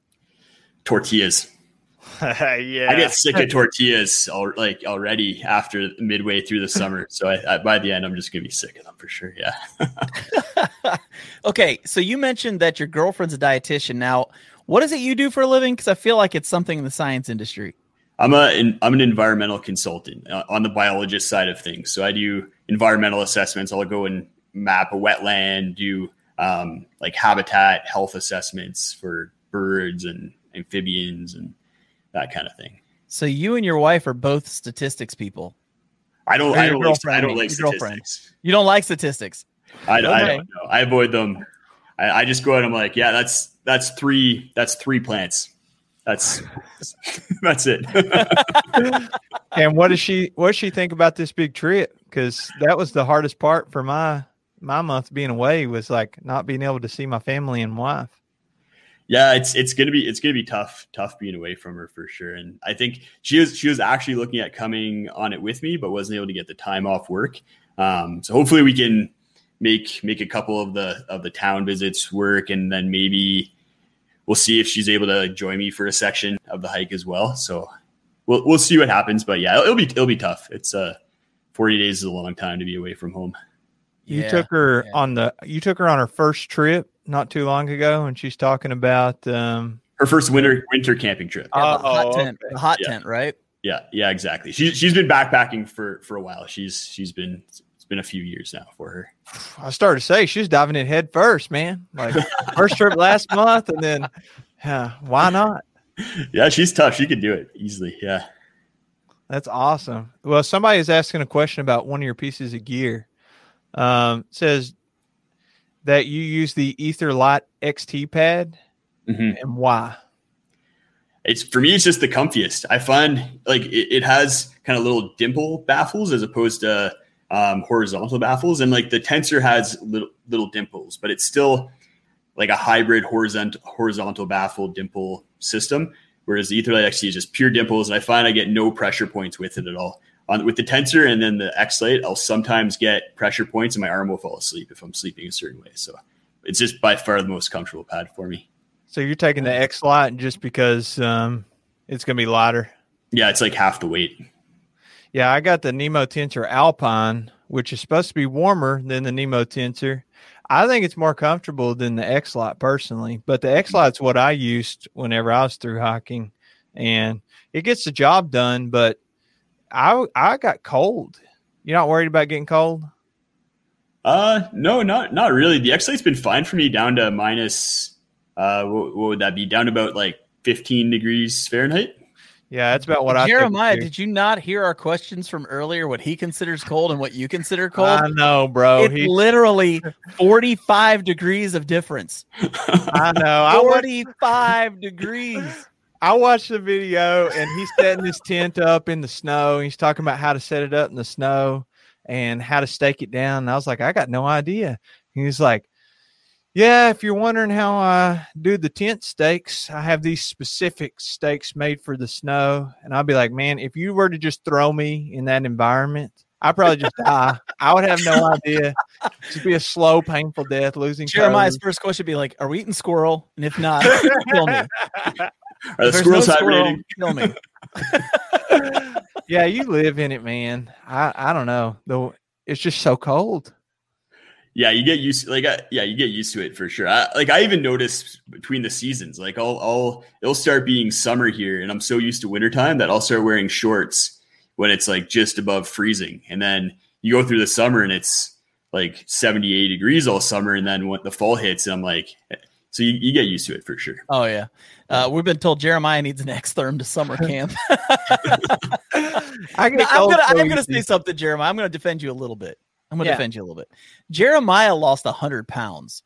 Tortillas. yeah, I get sick of tortillas al- like already after midway through the summer. So I, I, by the end, I'm just gonna be sick of them for sure. Yeah. okay, so you mentioned that your girlfriend's a dietitian. Now, what is it you do for a living? Because I feel like it's something in the science industry. I'm a I'm an environmental consultant uh, on the biologist side of things. So I do environmental assessments. I'll go and map a wetland, do um, like habitat health assessments for birds and amphibians and that kind of thing. So you and your wife are both statistics people. I don't. I don't. Like, I don't like your girlfriend. statistics. You don't like statistics. I, I don't know. I avoid them. I, I just go out. I'm like, yeah, that's that's three. That's three plants. That's that's it. and what does she what does she think about this big trip? Because that was the hardest part for my my month being away was like not being able to see my family and wife. Yeah, it's it's gonna be it's gonna be tough tough being away from her for sure. And I think she was she was actually looking at coming on it with me, but wasn't able to get the time off work. Um, so hopefully we can make make a couple of the of the town visits work, and then maybe we'll see if she's able to join me for a section of the hike as well. So we'll we'll see what happens. But yeah, it'll be it'll be tough. It's uh, forty days is a long time to be away from home. You Yeah, took her yeah. on the you took her on her first trip not too long ago, and she's talking about um Her first winter winter camping trip. Yeah, the hot Oh, tent, okay. the hot Yeah. tent, right? Yeah, yeah, exactly. She's she's been backpacking for for a while. She's she's been it's been a few years now for her. I started to say she's diving in head first, man. Like first trip last month, and then yeah, why not? Yeah, she's tough. She could do it easily. Yeah. That's awesome. Well, somebody is asking a question about one of your pieces of gear. Um, says that you use the Ether Light XT pad Mhm. and why? It's for me. It's just the comfiest. I find like it, it has kind of little dimple baffles as opposed to um, horizontal baffles, and like the tensor has little little dimples, but it's still like a hybrid horizontal horizontal baffle dimple system. Whereas the Etherlight XT is just pure dimples, and I find I get no pressure points with it at all. On with the tensor and then the X Lite, I'll sometimes get pressure points, and my arm will fall asleep if I'm sleeping a certain way. So it's just by far the most comfortable pad for me. So you're taking the X Lite just because um, it's going to be lighter. Yeah, it's like half the weight. Yeah, I got the Nemo Tensor Alpine, which is supposed to be warmer than the Nemo Tensor. I think it's more comfortable than the X Lite personally, but the X Lite's what I used whenever I was through hiking, and it gets the job done. But I I got cold. You're not worried about getting cold? Uh, no, not not really. The X Lite's been fine for me down to minus. Uh, what, what would that be? Down about like 15 degrees Fahrenheit. Yeah, that's about what I. Jeremiah, did you not hear our questions from earlier? What he considers cold and what you consider cold? I know, bro. it's He, literally 45 degrees of difference. I know. I watched, 45 degrees. I watched the video, and he's setting his tent up in the snow. He's talking about how to set it up in the snow and how to stake it down. And I was like, I got no idea. He's like, Yeah, if you're wondering how I do the tent stakes, I have these specific stakes made for the snow. And I'll be like, Man, if you were to just throw me in that environment, I'd probably just die. I would have no idea. Just be a slow, painful death, losing Jeremiah's toes. first question would be like, Are we eating squirrel? And if not, kill me. Are the squirrels no squirrel, rating? kill me. yeah, you live in it, man. I I don't know. Though it's just so cold. Yeah, you get used like I, yeah, you get used to it for sure. I, like I even noticed between the seasons, like I'll I'll it'll start being summer here, and I'm so used to wintertime that I'll start wearing shorts when it's like just above freezing, and then you go through the summer and it's like 78 degrees all summer, and then when the fall hits, and I'm like, so you, you get used to it for sure. Oh, yeah. Uh, we've been told Jeremiah needs an X-Therm to summer camp. I get I'm gonna, I'm gonna say something, Jeremiah. I'm gonna defend you a little bit. I'm gonna Yeah. defend you a little bit. Jeremiah lost hundred pounds,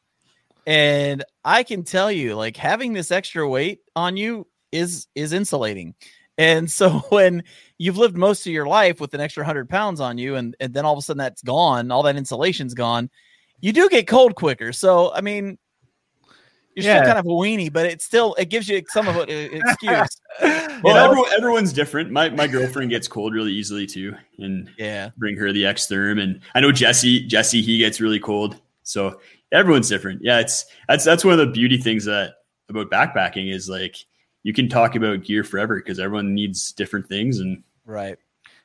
and I can tell you, like having this extra weight on you is is insulating. And so when you've lived most of your life with an extra hundred pounds on you, and and then all of a sudden that's gone, all that insulation's gone, you do get cold quicker. So I mean, You're Yeah. still kind of a weenie, but it still it gives you some of an excuse. Well, know? everyone, everyone's different. My my girlfriend gets cold really easily too, and yeah. bring her the X Therm. And I know Jesse, Jesse, he gets really cold. So everyone's different. Yeah, it's that's that's one of the beauty things that about backpacking is like you can talk about gear forever because everyone needs different things. And Right.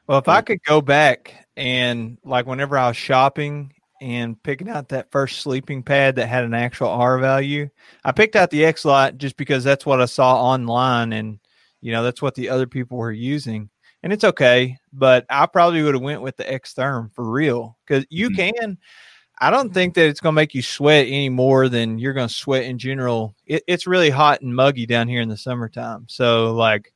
Well, if I could go back and like whenever I was shopping and picking out that first sleeping pad that had an actual R value, I picked out the X Lite just because that's what I saw online and you know that's what the other people were using. And it's okay, but I probably would have went with the X Therm for real because you Mhm. can. I don't think that it's going to make you sweat any more than you're going to sweat in general. It, it's really hot and muggy down here in the summertime, so like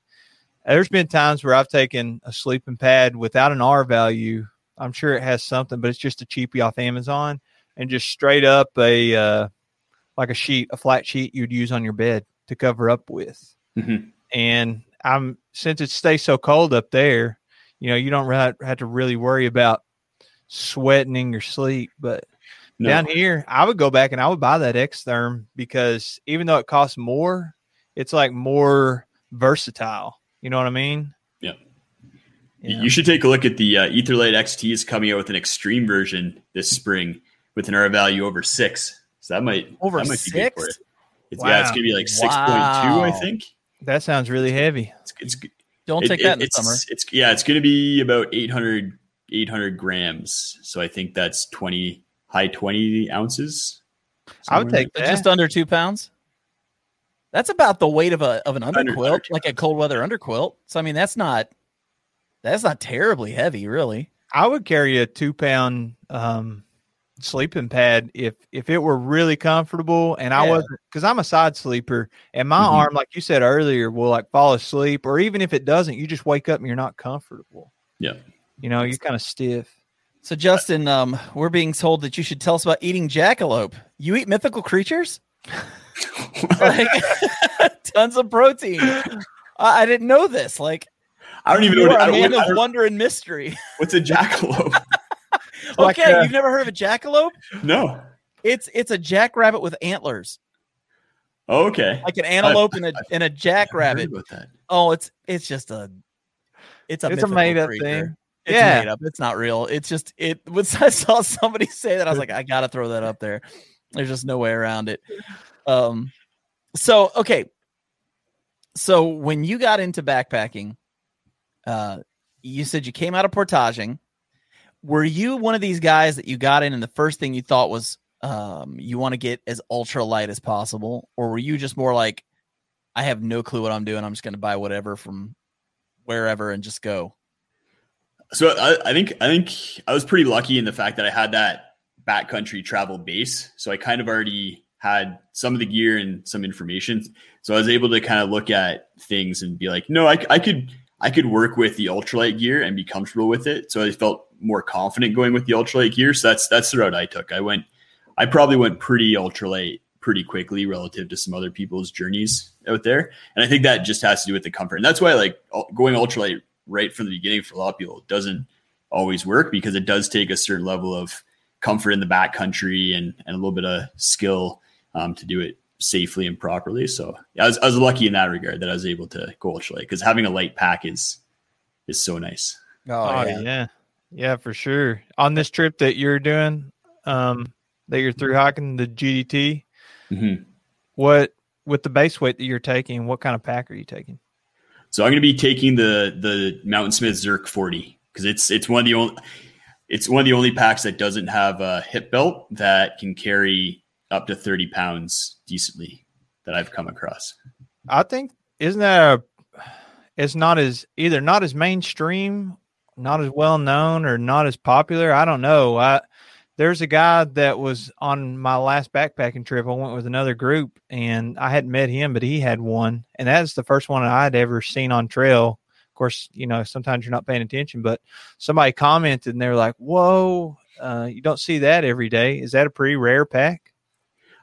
there's been times where I've taken a sleeping pad without an R value. I'm sure it has something, but it's just a cheapie off Amazon and just straight up a uh, like a sheet, a flat sheet you'd use on your bed to cover up with. Mhm. And I'm since it stays so cold up there, you know, you don't really have to really worry about sweating in your sleep. But no, down here, I would go back and I would buy that X Therm because even though it costs more, it's like more versatile. You know what I mean? Yeah. Yeah. you should take a look at the uh, Etherlight XT is coming out with an extreme version this spring with an R value over six. So that might Over that might be good for six? it. It's, Yeah, it's gonna be like six point two, I Wow. think. That sounds really heavy. It's, it's Don't it- take it- that in the it's, summer. It's yeah, it's going to be about 800, 800 grams. So I think that's twenty high twenty ounces. I would take So that. just under two pounds. That's about the weight of a of an Under- under like a cold weather underquilt. So I mean, that's not that's not terribly heavy, really. I would carry a two pound um, sleeping pad if if it were really comfortable and I wasn't because I'm a side sleeper and my Mhm. arm, like you said earlier, will like fall asleep or even if it doesn't, you just wake up and you're not comfortable. Yeah. You know, you're kind of stiff. So Justin, um, we're being told that you should tell us about eating jackalope. You eat mythical creatures? Like, tons of protein. I, I didn't know this. Like, I don't even you know. What, are I a man don't, I of don't, wonder and mystery. what's a jackalope? Like, okay, uh, you've never heard of a jackalope? no. It's it's a jackrabbit with antlers, okay. like an antelope and a and a I've heard jackrabbit. Oh, it's it's just a it's a It's a made up creature. thing. It's Yeah. made up. It's not real. It's just it. When I saw somebody say that, I was like, I gotta throw that up there. There's just no way around it. Um, so okay, so when you got into backpacking, uh, you said you came out of portaging. Were you one of these guys that you got in and the first thing you thought was um, you want to get as ultra light as possible, or were you just more like, I have no clue what I'm doing. I'm just going to buy whatever from wherever and just go. So I, I think I think I was pretty lucky in the fact that I had that backcountry travel base. So I kind of already had some of the gear and some information. So I was able to kind of look at things and be like, no, I, I could I could work with the ultralight gear and be comfortable with it. So I felt more confident going with the ultralight gear. So that's that's the route I took. I went I probably went pretty ultralight pretty quickly relative to some other people's journeys out there. And I think that just has to do with the comfort. And that's why like going ultralight right from the beginning for a lot of people doesn't always work because it does take a certain level of comfort in the backcountry and, and a little bit of skill um, to do it safely and properly. So I was, I was lucky in that regard that I was able to go ultralight because having a light pack is is so nice. Oh, yeah. yeah. for sure. On this trip that you're doing, um, that you're through hiking the GDT, Mhm. what with the base weight that you're taking, what kind of pack are you taking? So I'm going to be taking the the Mountainsmith Zerk 40 because it's it's one of the only it's one of the only packs that doesn't have a hip belt that can carry up to 30 pounds decently that I've come across. I think isn't that a it's not as either not as mainstream, not as well known, or not as popular. I don't know. I there's a guy that was on my last backpacking trip. I went with another group and I hadn't met him, but he had one. And that's the first one I'd ever seen on trail. Of course, you know, sometimes you're not paying attention, but somebody commented and they're like, Whoa, uh, you don't see that every day. Is that a pretty rare pack?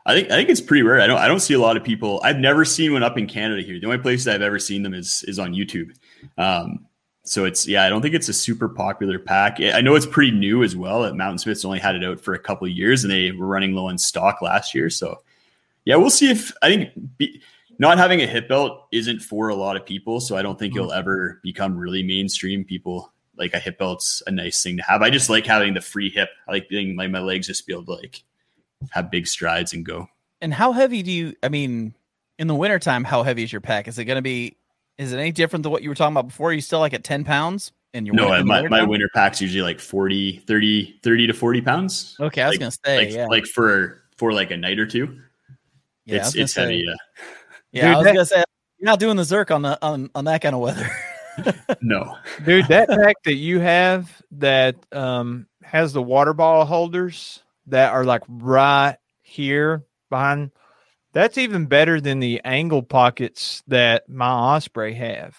I think I think it's pretty rare. I don't I don't see a lot of people. I've never seen one up in Canada here. The only place I've ever seen them is is on YouTube. Um, so it's yeah, I don't think it's a super popular pack. I know it's pretty new as well. At Mountainsmith's only had it out for a couple of years, and they were running low on stock last year. So Yeah, we'll see if I think be, not having a hip belt isn't for a lot of people, so I don't think Mm-hmm. it'll ever become really mainstream. People like a hip belt's a nice thing to have. I just like having the free hip. I like being like my legs just be able to like have big strides and go. And how heavy do you? I mean, in the wintertime, how heavy is your pack? Is it going to be? Is it any different than what you were talking about before? Are you still like at ten pounds? And your No, win- I, in the my, my winter pack's usually like 40, 30, 30 to 40 pounds. Okay, I was like- gonna say, like, yeah, like for for like a night or two. yeah, it's it's say, heavy. Yeah. Yeah, Dude, I was that- gonna say you're not doing the Zerk on the on, on that kind of weather. No. Dude, that pack that you have that um has the water bottle holders that are like right here behind that's even better than the angle pockets that my Osprey have.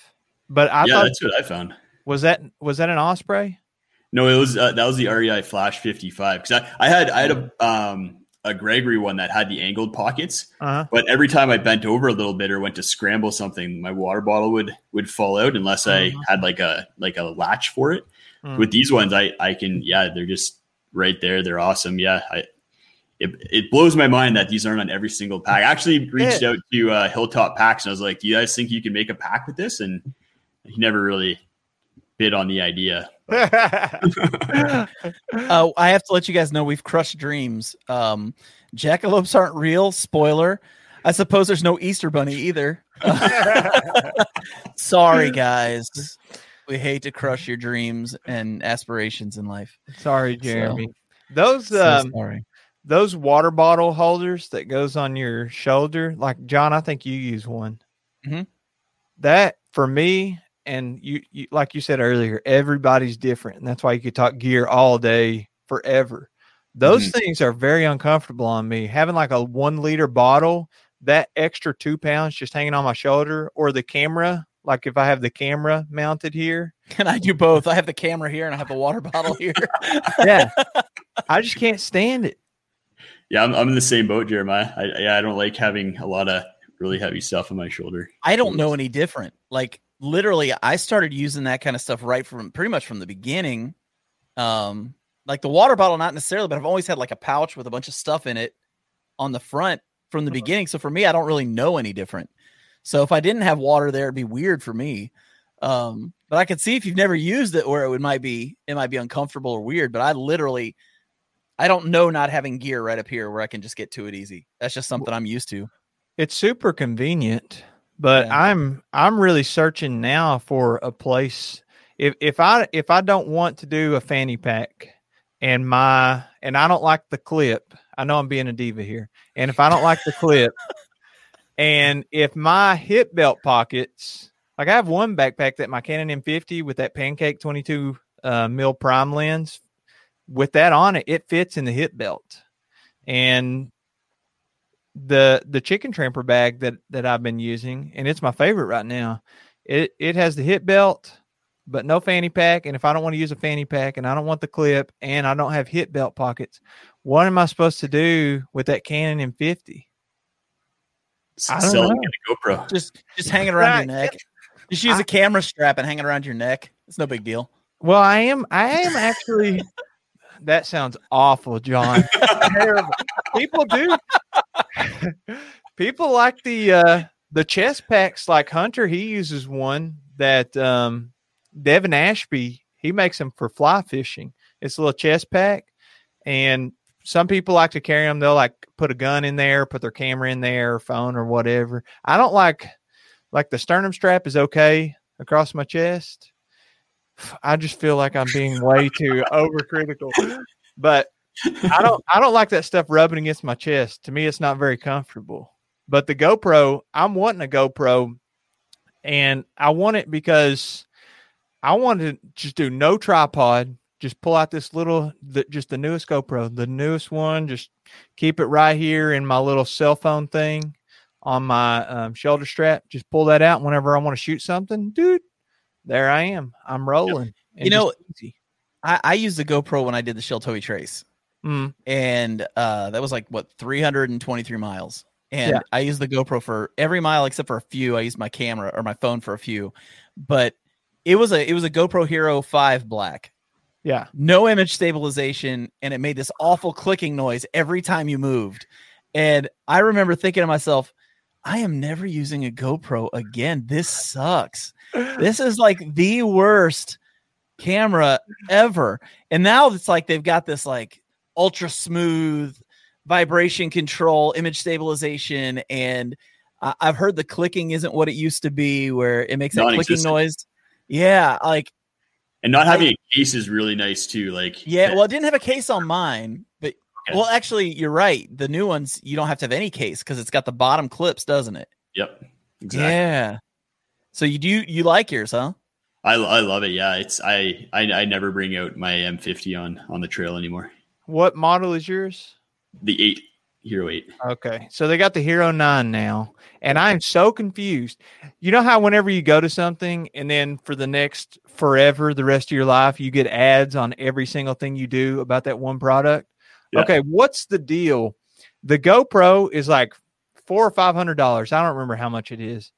But I yeah, thought that's what I found. was that was that an Osprey? No, it was uh, that was the REI Flash 55 because I, I had I had a um a Gregory one that had the angled pockets, Uh-huh. but every time I bent over a little bit or went to scramble something, my water bottle would would fall out unless I Mhm. had like a like a latch for it. Mm. With these ones, I I can yeah, they're just right there. They're awesome. Yeah, I. It, it blows my mind that these aren't on every single pack. I actually reached out to uh, Hilltop Packs and I was like, "Do you guys think you can make a pack with this?" And he never really bid on the idea. Uh, I have to let you guys know we've crushed dreams. Um, jackalopes aren't real. Spoiler. I suppose there's no Easter bunny either. Sorry, guys. We hate to crush your dreams and aspirations in life. Sorry, Jeremy. Those So um sorry. those water bottle holders that goes on your shoulder, like John, I think you use one. Mhm. That for me, and you, you, like you said earlier, everybody's different, and that's why you could talk gear all day forever. Those things are very uncomfortable on me. Having like a one liter bottle, that extra two pounds just hanging on my shoulder, or the camera, like if I have the camera mounted here, And I do both. I have the camera here and I have the water bottle here. yeah, I just can't stand it. Yeah, I'm, I'm in the same boat, Jeremiah. I, yeah, I don't like having a lot of really heavy stuff on my shoulder. I don't know any different. Like literally, I started using that kind of stuff right from pretty much from the beginning. Um, like the water bottle, not necessarily, but I've always had like a pouch with a bunch of stuff in it on the front from the beginning. So for me, I don't really know any different. So if I didn't have water there, it'd be weird for me. Um, but I could see if you've never used it, where it would might be it might be uncomfortable or weird. But I literally, I don't know not having gear right up here where I can just get to it easy. That's just something I'm used to. it's super convenient but Yeah. i'm i'm really searching now for a place if if i if i don't want to do a fanny pack and my and i don't like the clip i know i'm being a diva here and if i don't like the clip and if my hip belt pockets like i have one backpack that my canon m50 with that pancake 22 uh, mil prime lens with that on it it fits in the hip belt and the the chicken tramper bag that that I've been using, and it's my favorite right now. It it has the hip belt, but no fanny pack. And if I don't want to use a fanny pack, and I don't want the clip, and I don't have hip belt pockets, what am I supposed to do with that Canon M50? I don't Sell know. a GoPro. just just hanging around your neck. Just use a camera strap and hang it around your neck. It's no big deal. Well, I am I am actually. that sounds awful, John. People do. People like the uh the chest packs. Like Hunter, he uses one that um Devin Ashby he makes them for fly fishing. It's a little chest pack, and some people like to carry them. They'll like put a gun in there, put their camera in there, phone or whatever. I don't like like the sternum strap is okay across my chest. I just feel like I'm being way too overcritical. But I don't I don't like that stuff rubbing against my chest. To me, it's not very comfortable. But the GoPro, I'm wanting a GoPro, and I want it because I want to just do no tripod. Just pull out this little, the, just the newest GoPro, the newest one. Just keep it right here in my little cell phone thing on my um, shoulder strap. Just pull that out whenever I want to shoot something, dude. There I am. I'm rolling. You know- I, I used the GoPro when I did the Sheltowee Trace, Mm, and uh, that was like what 323 miles. And Yeah. I used the GoPro for every mile except for a few. I used my camera or my phone for a few, but it was a it was a GoPro Hero Five Black, yeah. no image stabilization, and it made this awful clicking noise every time you moved. And I remember thinking to myself, I am never using a GoPro again. This sucks. This is like the worst camera ever. And now it's like they've got this like ultra smooth vibration control, image stabilization, and I- I've heard the clicking isn't what it used to be, where it makes that clicking noise. Yeah, like And not having a case is really nice too. Like yeah. Well, it didn't have a case on mine, but Okay. well, actually, you're right. The new ones you don't have to have any case because it's got the bottom clips, doesn't it? Yep. Exactly. Yeah. So you do you like yours, huh? I, I love it. Yeah. It's I, I I never bring out my M50 on on the trail anymore. What model is yours? The eight Hero Eight. Okay. So they got the Hero 9 now, and I'm so confused. You know how whenever you go to something and then for the next forever, the rest of your life, you get ads on every single thing you do about that one product? Yeah. Okay. What's the deal? The GoPro is like four or five hundred dollars. I don't remember how much it is.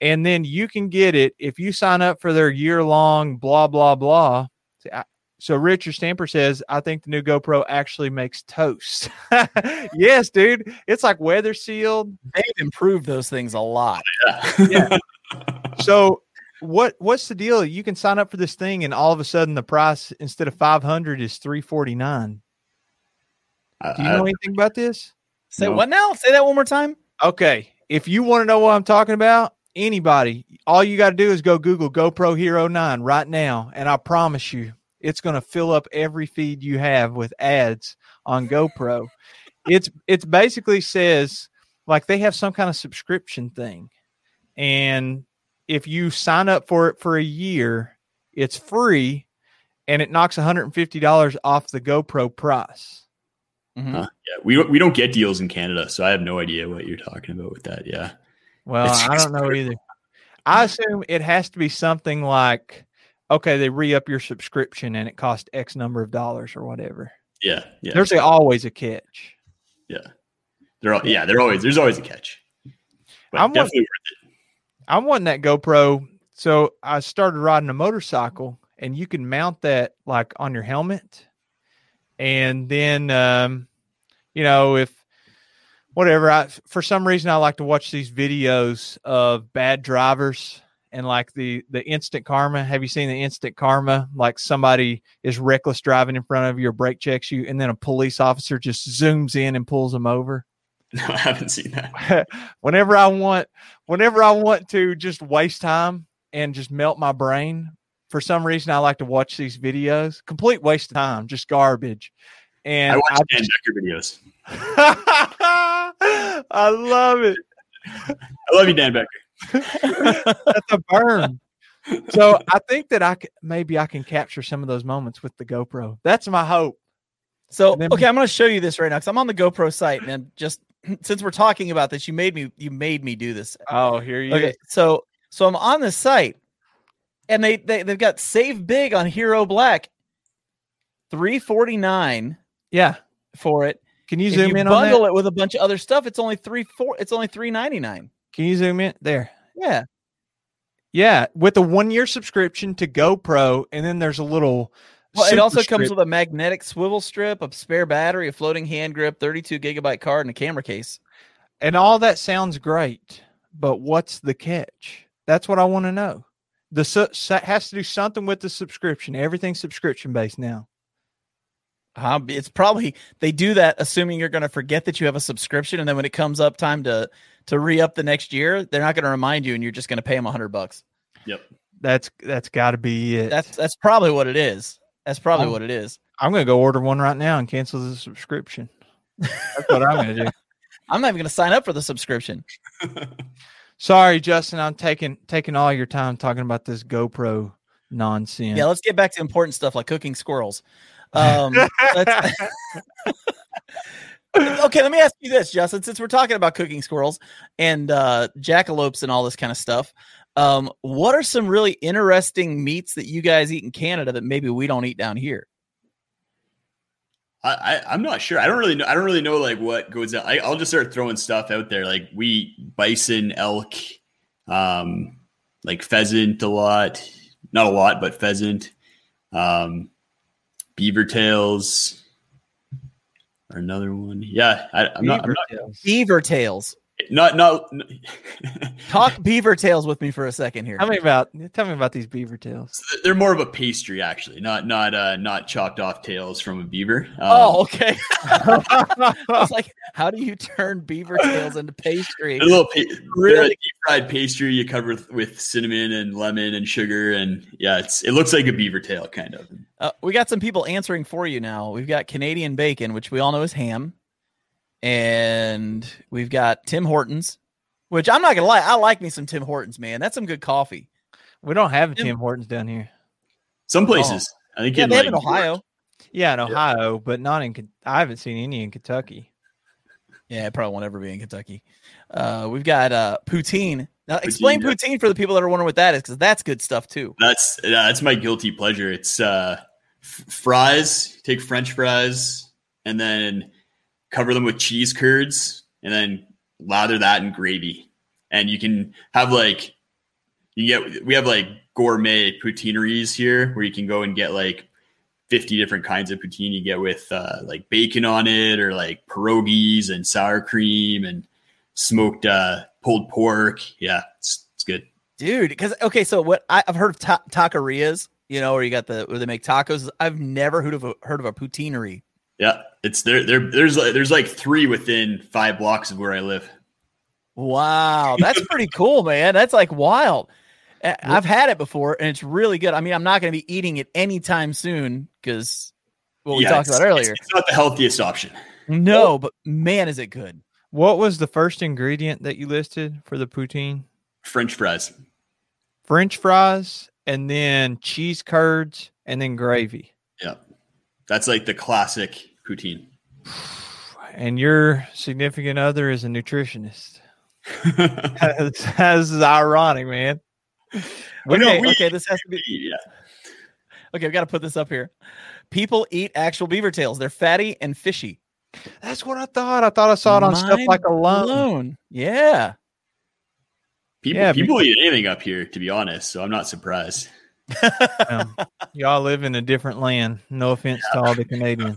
And then you can get it if you sign up for their year long blah blah blah. See, I- So Richard Stamper says, I think the new GoPro actually makes toast. yes, dude. It's like weather sealed. They've improved those things a lot. Yeah. So what what's the deal? You can sign up for this thing and all of a sudden the price instead of 500 is 349. Do you know anything about this? Say No. what now? Say that one more time. Okay. If you want to know what I'm talking about, anybody, all you got to do is go Google GoPro Hero 9 right now. And I promise you, it's going to fill up every feed you have with ads on GoPro. it's it's basically says like they have some kind of subscription thing. And if you sign up for it for a year, it's free and it knocks $150 off the GoPro price. Mhm. Huh. yeah, we don't we don't get deals in Canada, so I have no idea what you're talking about with that. Yeah. Well, I don't know either. I assume it has to be something like, okay, they re up your subscription and it cost X number of dollars or whatever. Yeah. Yeah. There's a, always a catch. yeah. They're all, yeah, they're always there's always a catch. But I'm definitely worth I'm wanting that GoPro. So I started riding a motorcycle and you can mount that like on your helmet. And then, um, you know, if whatever, I, for some reason, I like to watch these videos of bad drivers and like the, the instant karma. Have you seen the instant karma? Like somebody is reckless driving in front of you or brake checks you, and then a police officer just zooms in and pulls them over. No, I haven't seen that. whenever I want, whenever I want to just waste time and just melt my brain, for some reason I like to watch these videos. Complete waste of time, just garbage. And I watch I, Dan Becker videos. I love it. I love you, Dan Becker. That's a burn. So I think that I c- maybe I can capture some of those moments with the GoPro. That's my hope. So then- okay, I'm going to show you this right now because I'm on the GoPro site, and just since we're talking about this, you made me you made me do this. Oh, here you Okay, so so I'm on this site, and they, they they've got save big on Hero Black, three forty nine Yeah. for it. Can you If zoom you in on bundle that? it with a bunch of other stuff, it's only three four. It's only three ninety nine. Can you zoom in there? Yeah, Yeah, with a one year subscription to GoPro, and then there's a little. well, it also comes with a magnetic swivel strip, a spare battery, a floating hand grip, thirty two gigabyte card, and a camera case. and all that sounds great, but what's the catch? That's what I want to know. The su- has to do something with the subscription. Everything's subscription based now. Um, it's probably they do that assuming you're going to forget that you have a subscription, and then when it comes up time to to re up the next year, they're not going to remind you, and you're just going to pay them a hundred bucks. Yep. That's that's got to be it. That's that's probably what it is. That's probably Um, what it is. I'm gonna go order one right now and cancel the subscription. That's what I'm gonna do. I'm not even going to sign up for the subscription. Sorry, Justin. I'm taking taking all your time talking about this GoPro nonsense. Yeah, let's get back to important stuff like cooking squirrels. Um, okay, let me ask you this, Justin. Since we're talking about cooking squirrels and uh, jackalopes and all this kind of stuff, um, what are some really interesting meats that you guys eat in Canada that maybe we don't eat down here? I, I I'm not sure. I don't really know. I don't really know like what goes out. I, I'll just start throwing stuff out there. Like we eat bison, elk, um, like pheasant a lot. Not a lot, but pheasant, um, beaver tails. or another one. Yeah, I, am not, I'm not tails. Beaver tails. Not not Talk beaver tails with me for a second here. Tell me about tell me about these beaver tails. they're more of a pastry actually, not not uh not chopped off tails from a beaver. Um, Oh, okay. I was like, how do you turn beaver tails into pastry? a little pa- Really? a fried pastry you cover with, with cinnamon and lemon and sugar and yeah, it's it looks like a beaver tail kind of. Uh, we got some people answering for you now. We've got Canadian bacon, which we all know is ham, and we've got Tim Hortons, which I'm not gonna lie, I like me some Tim Hortons, man. That's some good coffee. We don't have Tim- Tim Hortons down here. Some places. I think Yeah, in they have like in Ohio. Yeah, in Ohio, but not in. I haven't seen any in Kentucky. Yeah, it probably won't ever be in Kentucky. Uh, we've got uh, poutine. Now, explain yeah. poutine for the people that are wondering what that is, because that's good stuff too. That's yeah, that's my guilty pleasure. It's uh, f- fries. Take French fries and then cover them with cheese curds, and then lather that in gravy. And you can have like you get we have like gourmet poutineries here where you can go and get like 50 different kinds of poutine you get with uh, like bacon on it or like pierogies and sour cream and smoked uh, pulled pork. Yeah, it's, it's good. dude because okay so what I, i've heard of ta- taquerias you know where you got the where they make tacos i've never heard of a heard of a poutinery Yeah, it's there. There, there's like there's like three within five blocks of where I live. wow that's pretty cool man that's like wild I- i've had it before and it's really good i mean i'm not going to be eating it anytime soon because what we Yeah, talked about earlier It's, it's not the healthiest option. no but man is it good What was the first ingredient that you listed for the poutine? French fries. French fries, and then cheese curds, and then gravy. Yeah, that's like the classic poutine. And your significant other is a nutritionist. that's, that's ironic, man. Well, no, okay, we- okay this has to be yeah, okay i've got to put this up here people eat actual beaver tails they're fatty and fishy That's what I thought. I thought I saw it on stuff like alone. blown. yeah people Yeah, people eat anything up here, to be honest. So I'm not surprised. Um, y'all live in a different land. No offense to all the Canadians.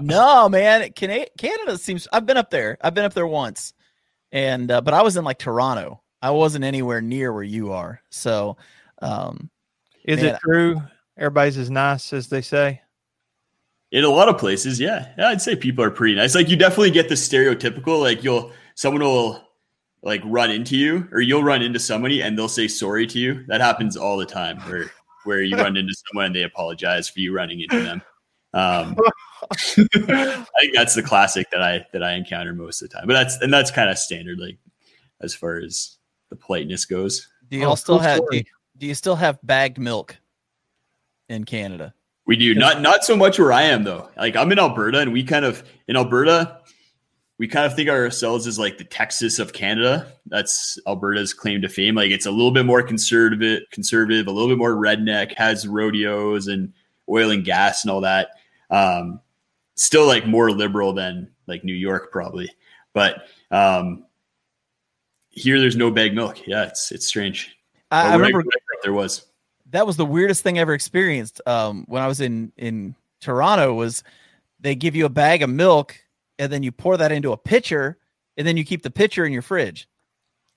no, man. Cana- Canada seems. I've been up there. I've been up there once, and uh, but I was in like Toronto. I wasn't anywhere near where you are. So, um, Is Man. it true? Everybody's as nice as they say. In a lot of places, yeah, yeah, I'd say people are pretty nice. Like you definitely get the stereotypical. Like you'll someone will like run into you, or you'll run into somebody and they'll say sorry to you. That happens all the time. Where where you run into someone and they apologize for you running into them. Um, I think that's the classic that I that I encounter most of the time. But that's and that's kind of standard, like as far as the politeness goes. do Oh, y'all still cool have? Do you, do you still have bagged milk in Canada? We do not not so much where I am though. Like I'm in Alberta, and we kind of in Alberta, we kind of think of ourselves as like the Texas of Canada. That's Alberta's claim to fame. Like it's a little bit more conservative, conservative, a little bit more redneck, has rodeos and oil and gas and all that. Um, still like more liberal than like New York probably, but um, here there's no bag milk. Yeah, it's it's strange. I, I remember up, there was. that was the weirdest thing I ever experienced. Um, when I was in in Toronto, was they give you a bag of milk and then you pour that into a pitcher and then you keep the pitcher in your fridge,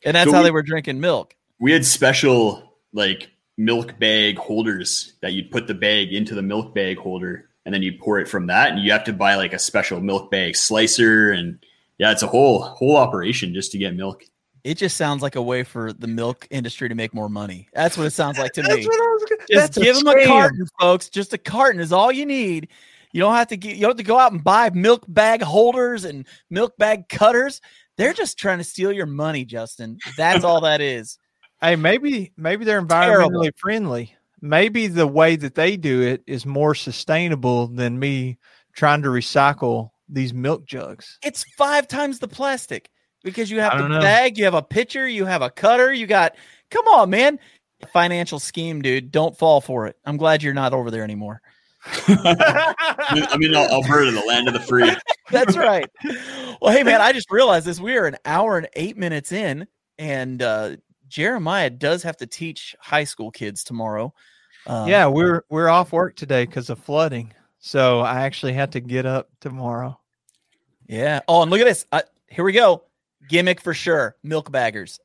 and that's So how we- they were drinking milk. we had special like milk bag holders that you'd put the bag into the milk bag holder and then you pour it from that and you have to buy like a special milk bag slicer and yeah it's a whole whole operation just to get milk It just sounds like a way for the milk industry to make more money. That's what it sounds like to That's me. what I was Just give them a carton, folks. Just a carton is all you need. You don't have to get. You don't have to go out and buy milk bag holders and milk bag cutters. They're just trying to steal your money, Justin. That's all that is. Hey, maybe maybe they're Terrible. environmentally friendly. Maybe the way that they do it is more sustainable than me trying to recycle these milk jugs. It's five times the plastic because you have I the know. bag, you have a pitcher, you have a cutter, you got. Come on, man. Financial scheme, dude. Don't fall for it. I'm glad you're not over there anymore. i'm in alberta the land of the free That's right. Well, hey man, I just realized this. We are an hour and eight minutes in, and uh Jeremiah does have to teach high school kids tomorrow. Um, yeah, we're we're off work today because of flooding. So I actually had to get up tomorrow. Yeah. Oh, and look at this. Uh, here we go. Gimmick for sure. Milk baggers.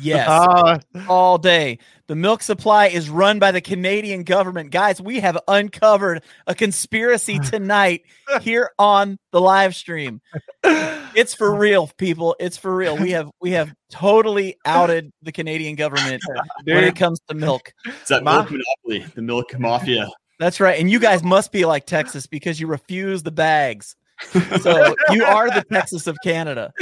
Yes. Uh, all day. The milk supply is run by the Canadian government. Guys, we have uncovered a conspiracy tonight here on the live stream. It's for real, people. It's for real. We have we have totally outed the Canadian government when it comes to milk. It's that My- milk monopoly, the milk mafia. That's right. And you guys must be like Texas because you refuse the bags. So you are the Texas of Canada.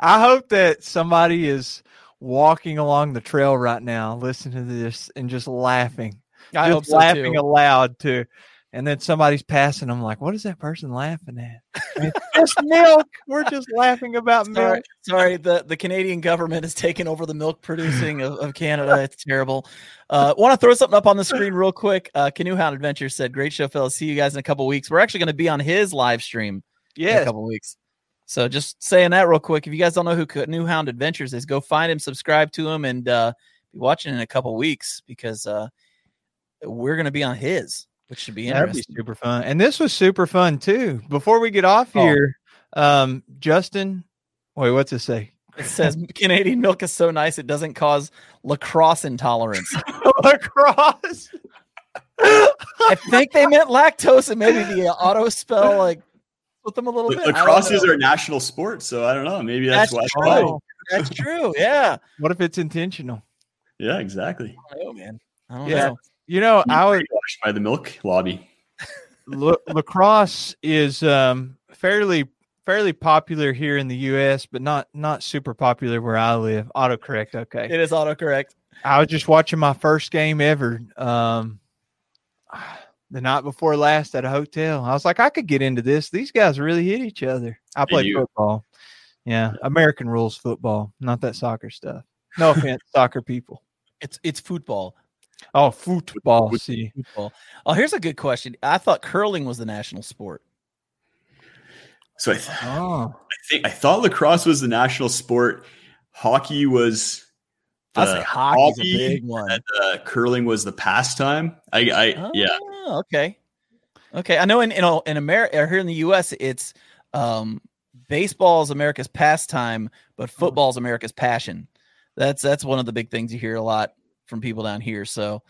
I hope that somebody is walking along the trail right now, listening to this and just laughing, I just so laughing too. aloud too. And then somebody's passing. I'm like, what is that person laughing at? It's just milk. We're just laughing about milk. Sorry, sorry. The, the Canadian government has taken over the milk producing of, of Canada. It's terrible. Uh, Want to throw something up on the screen real quick? Uh, Canoe Hound Adventure said, "Great show, fellas. See you guys in a couple weeks. We're actually going to be on his live stream in a couple weeks. So just saying that real quick. If you guys don't know who Canoe Hound Adventures is, go find him, subscribe to him, and uh, be watching in a couple weeks because uh, we're going to be on his, which should be That'd be interesting. super fun. And this was super fun too. Before we get off Oh. here, um, Justin, wait, what's it say? It says Canadian milk is so nice it doesn't cause lacrosse intolerance. Lacrosse. I think they meant lactose and maybe the auto spell like with them a little bit. Lacrosse is our national sport, so I don't know. Maybe that's, That's why. true. That's true. Yeah. what if it's intentional? Yeah, exactly. I don't know, man. I don't Yeah. know. You know, I was Brainwashed by the milk lobby. La- lacrosse is um, fairly fairly popular here in the U.S., but not not super popular where I live. Autocorrect, okay. It is autocorrect. I was just watching my first game ever. Um, the night before last at a hotel. I was like, I could get into this. These guys really hit each other. I They play football. Yeah, American rules football, not that soccer stuff. No offense, soccer people. It's it's football. Oh, football. Foot- See, Football. Oh, here's a good question. I thought curling was the national sport. So I, th- oh, I think I thought lacrosse was the national sport. Hockey was. I say hockey's hobby, a big one. and, uh, curling was the pastime. I, I yeah. Oh, okay. Okay. I know in in, in America or here in the US it's um baseball is America's pastime, but Mm-hmm. football is America's passion. That's that's one of the big things you hear a lot from people down here. So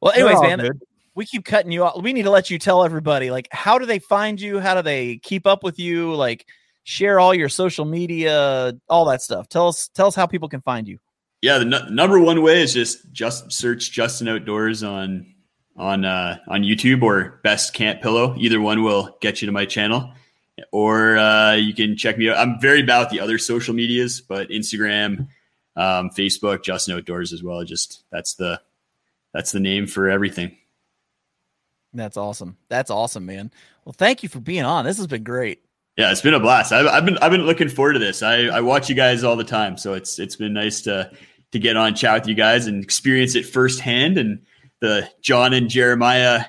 well, anyways, man, good. we keep cutting you off. We need to let you tell everybody like how do they find you? How do they keep up with you? Like share all your social media, all that stuff. Tell us tell us how people can find you. Yeah, the nu- number one way is just just search Justin Outdoors on on uh, on YouTube or Best Camp Pillow. Either one will get you to my channel, or uh, you can check me out. I'm very bad with the other social medias, but Instagram, um, Facebook, Justin Outdoors as well. Just that's the that's the name for everything. That's awesome. That's awesome, man. Well, thank you for being on. This has been great. Yeah, it's been a blast. I've, I've been I've been looking forward to this. I, I watch you guys all the time, so it's it's been nice to to get on chat with you guys and experience it firsthand and the John and Jeremiah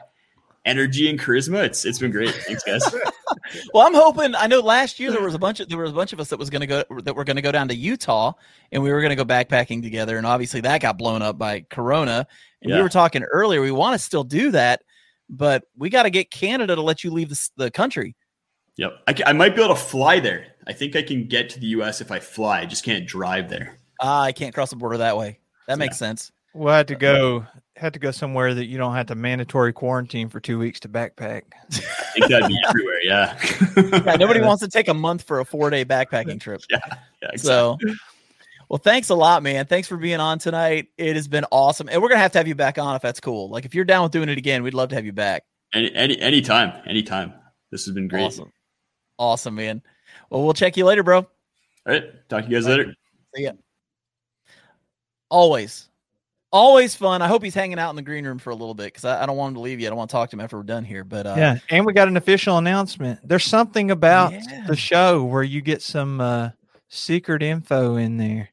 energy and charisma. It's it's been great. Thanks, guys. Well, I'm hoping. I know last year there was a bunch of there was a bunch of us that was going to go that were going to go down to Utah and we were going to go backpacking together, and obviously that got blown up by Corona. And we were talking earlier. We want to still do that, but we got to get Canada to let you leave the, the country. yep, I, I might be able to fly there. I think I can get to the U.S. if I fly. I just can't drive there. Ah, I can't cross the border that way. That makes sense. We'll have to uh, go had to go somewhere that you don't have to mandatory quarantine for two weeks to backpack. I think that'd be everywhere. Yeah. Yeah, nobody wants to take a month for a four day backpacking trip. Yeah, exactly. So, well, thanks a lot, man. Thanks for being on tonight. It has been awesome, and we're gonna have to have you back on if that's cool. Like, if you're down with doing it again, we'd love to have you back. any any anytime, anytime. This has been great. Awesome, awesome, man. Well, we'll check you later, bro. All right, talk to you guys later. See ya. Always, always fun. I hope he's hanging out in the green room for a little bit because I, I don't want him to leave yet. I don't want to talk to him after we're done here. But uh, yeah, and we got an official announcement. There's something about Yeah. the show where you get some uh, secret info in there.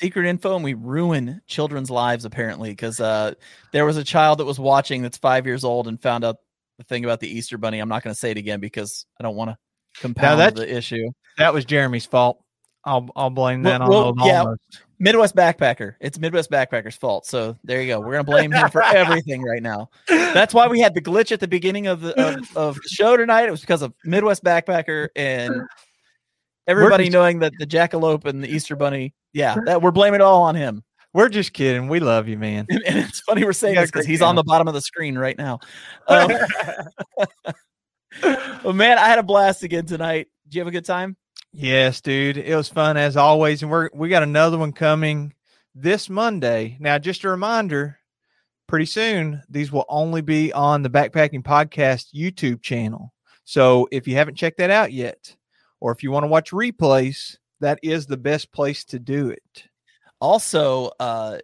secret info and we ruin children's lives apparently because uh, there was a child that was watching that's five years old and found out the thing about the Easter Bunny. I'm not going to say it again because I don't want to compound that's- the issue. That was Jeremy's fault. I'll I'll blame that Well- on well, the yeah. almost. Midwest backpacker. It's Midwest backpacker's fault. So there you go. We're gonna blame him for everything right now. That's why we had the glitch at the beginning of the of, of the show tonight. It was because of Midwest backpacker and Everybody just- knowing that the jackalope and the Easter bunny, yeah, that we're blaming it all on him. We're just kidding. We love you, man. And, and it's funny we're saying this because he's on the bottom of the screen right now. Um, well, man, I had a blast again tonight. Did you have a good time? Yes, dude. It was fun as always. And we're we got another one coming this Monday. Now, just a reminder, pretty soon these will only be on the Backpacking Podcast YouTube channel. So if you haven't checked that out yet, or if you want to watch replays, that is the best place to do it. Also, uh,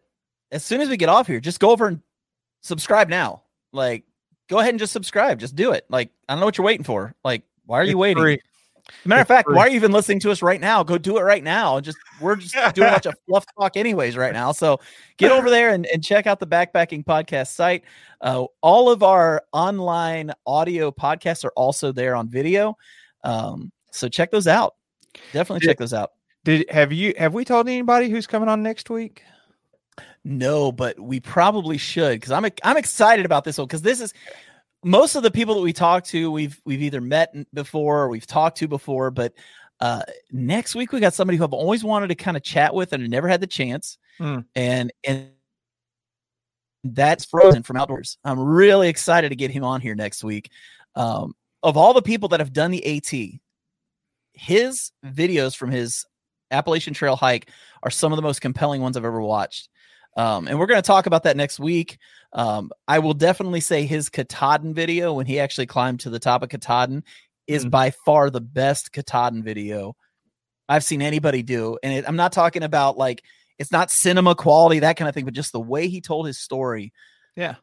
as soon as we get off here, just go over and subscribe now. Like, go ahead and just subscribe. Just do it. Like, I don't know what you're waiting for. Like, why are you It's waiting? free. Matter of fact, free. why are you even listening to us right now? Go do it right now. Just we're just doing a bunch of fluff talk anyways right now. So get over there and, and check out the backpacking podcast site. Uh, all of our online audio podcasts are also there on video. Um, so check those out. Definitely Yeah. check those out. Did have you have we told anybody who's coming on next week? No, but we probably should because I'm I'm excited about this one because this is most of the people that we talk to we've we've either met before or we've talked to before, but uh, next week we got somebody who I've always wanted to kind of chat with and never had the chance, Hmm. and and that's Frozen from Outdoors. I'm really excited to get him on here next week. Um, of all the people that have done the AT, his videos from his Appalachian Trail hike are some of the most compelling ones I've ever watched. Um, and we're going to talk about that next week. Um, I will definitely say his Katahdin video when he actually climbed to the top of Katahdin is Mhm. by far the best Katahdin video I've seen anybody do. And it, I'm not talking about like it's not cinema quality, that kind of thing, but just the way he told his story. Yeah.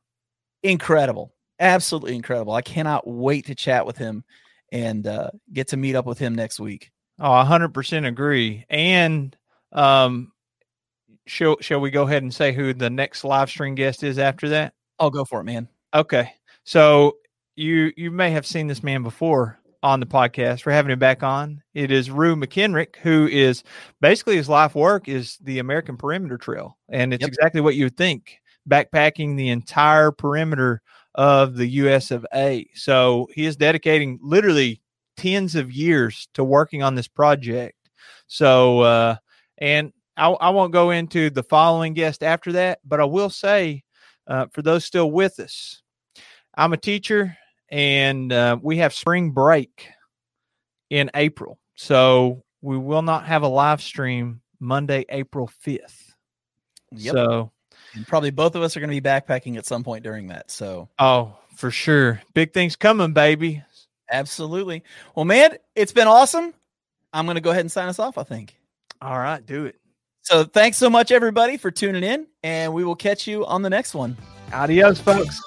Incredible. Absolutely incredible. I cannot wait to chat with him and uh, get to meet up with him next week. Oh, hundred percent agree. And um shall shall we go ahead and say who the next live stream guest is after that? I'll go for it, man. Okay. So you you may have seen this man before on the podcast. We're having him back on. It is Rue McKenrick, who is basically his life work is the American Perimeter Trail. And it's Yep. exactly what you would think. Backpacking the entire perimeter of the US of A. So he is dedicating literally tens of years to working on this project. So uh and I, I won't go into the following guest after that, but I will say uh, for those still with us, I'm a teacher and uh, we have spring break in April. So we will not have a live stream Monday, April 5th. Yep. So, and probably both of us are going to be backpacking at some point during that. So oh, for sure. Big things coming, baby. absolutely. Well, man, it's been awesome. I'm going to go ahead and sign us off, I think. All right, do it. So thanks so much, everybody, for tuning in, and we will catch you on the next one. Adios, folks.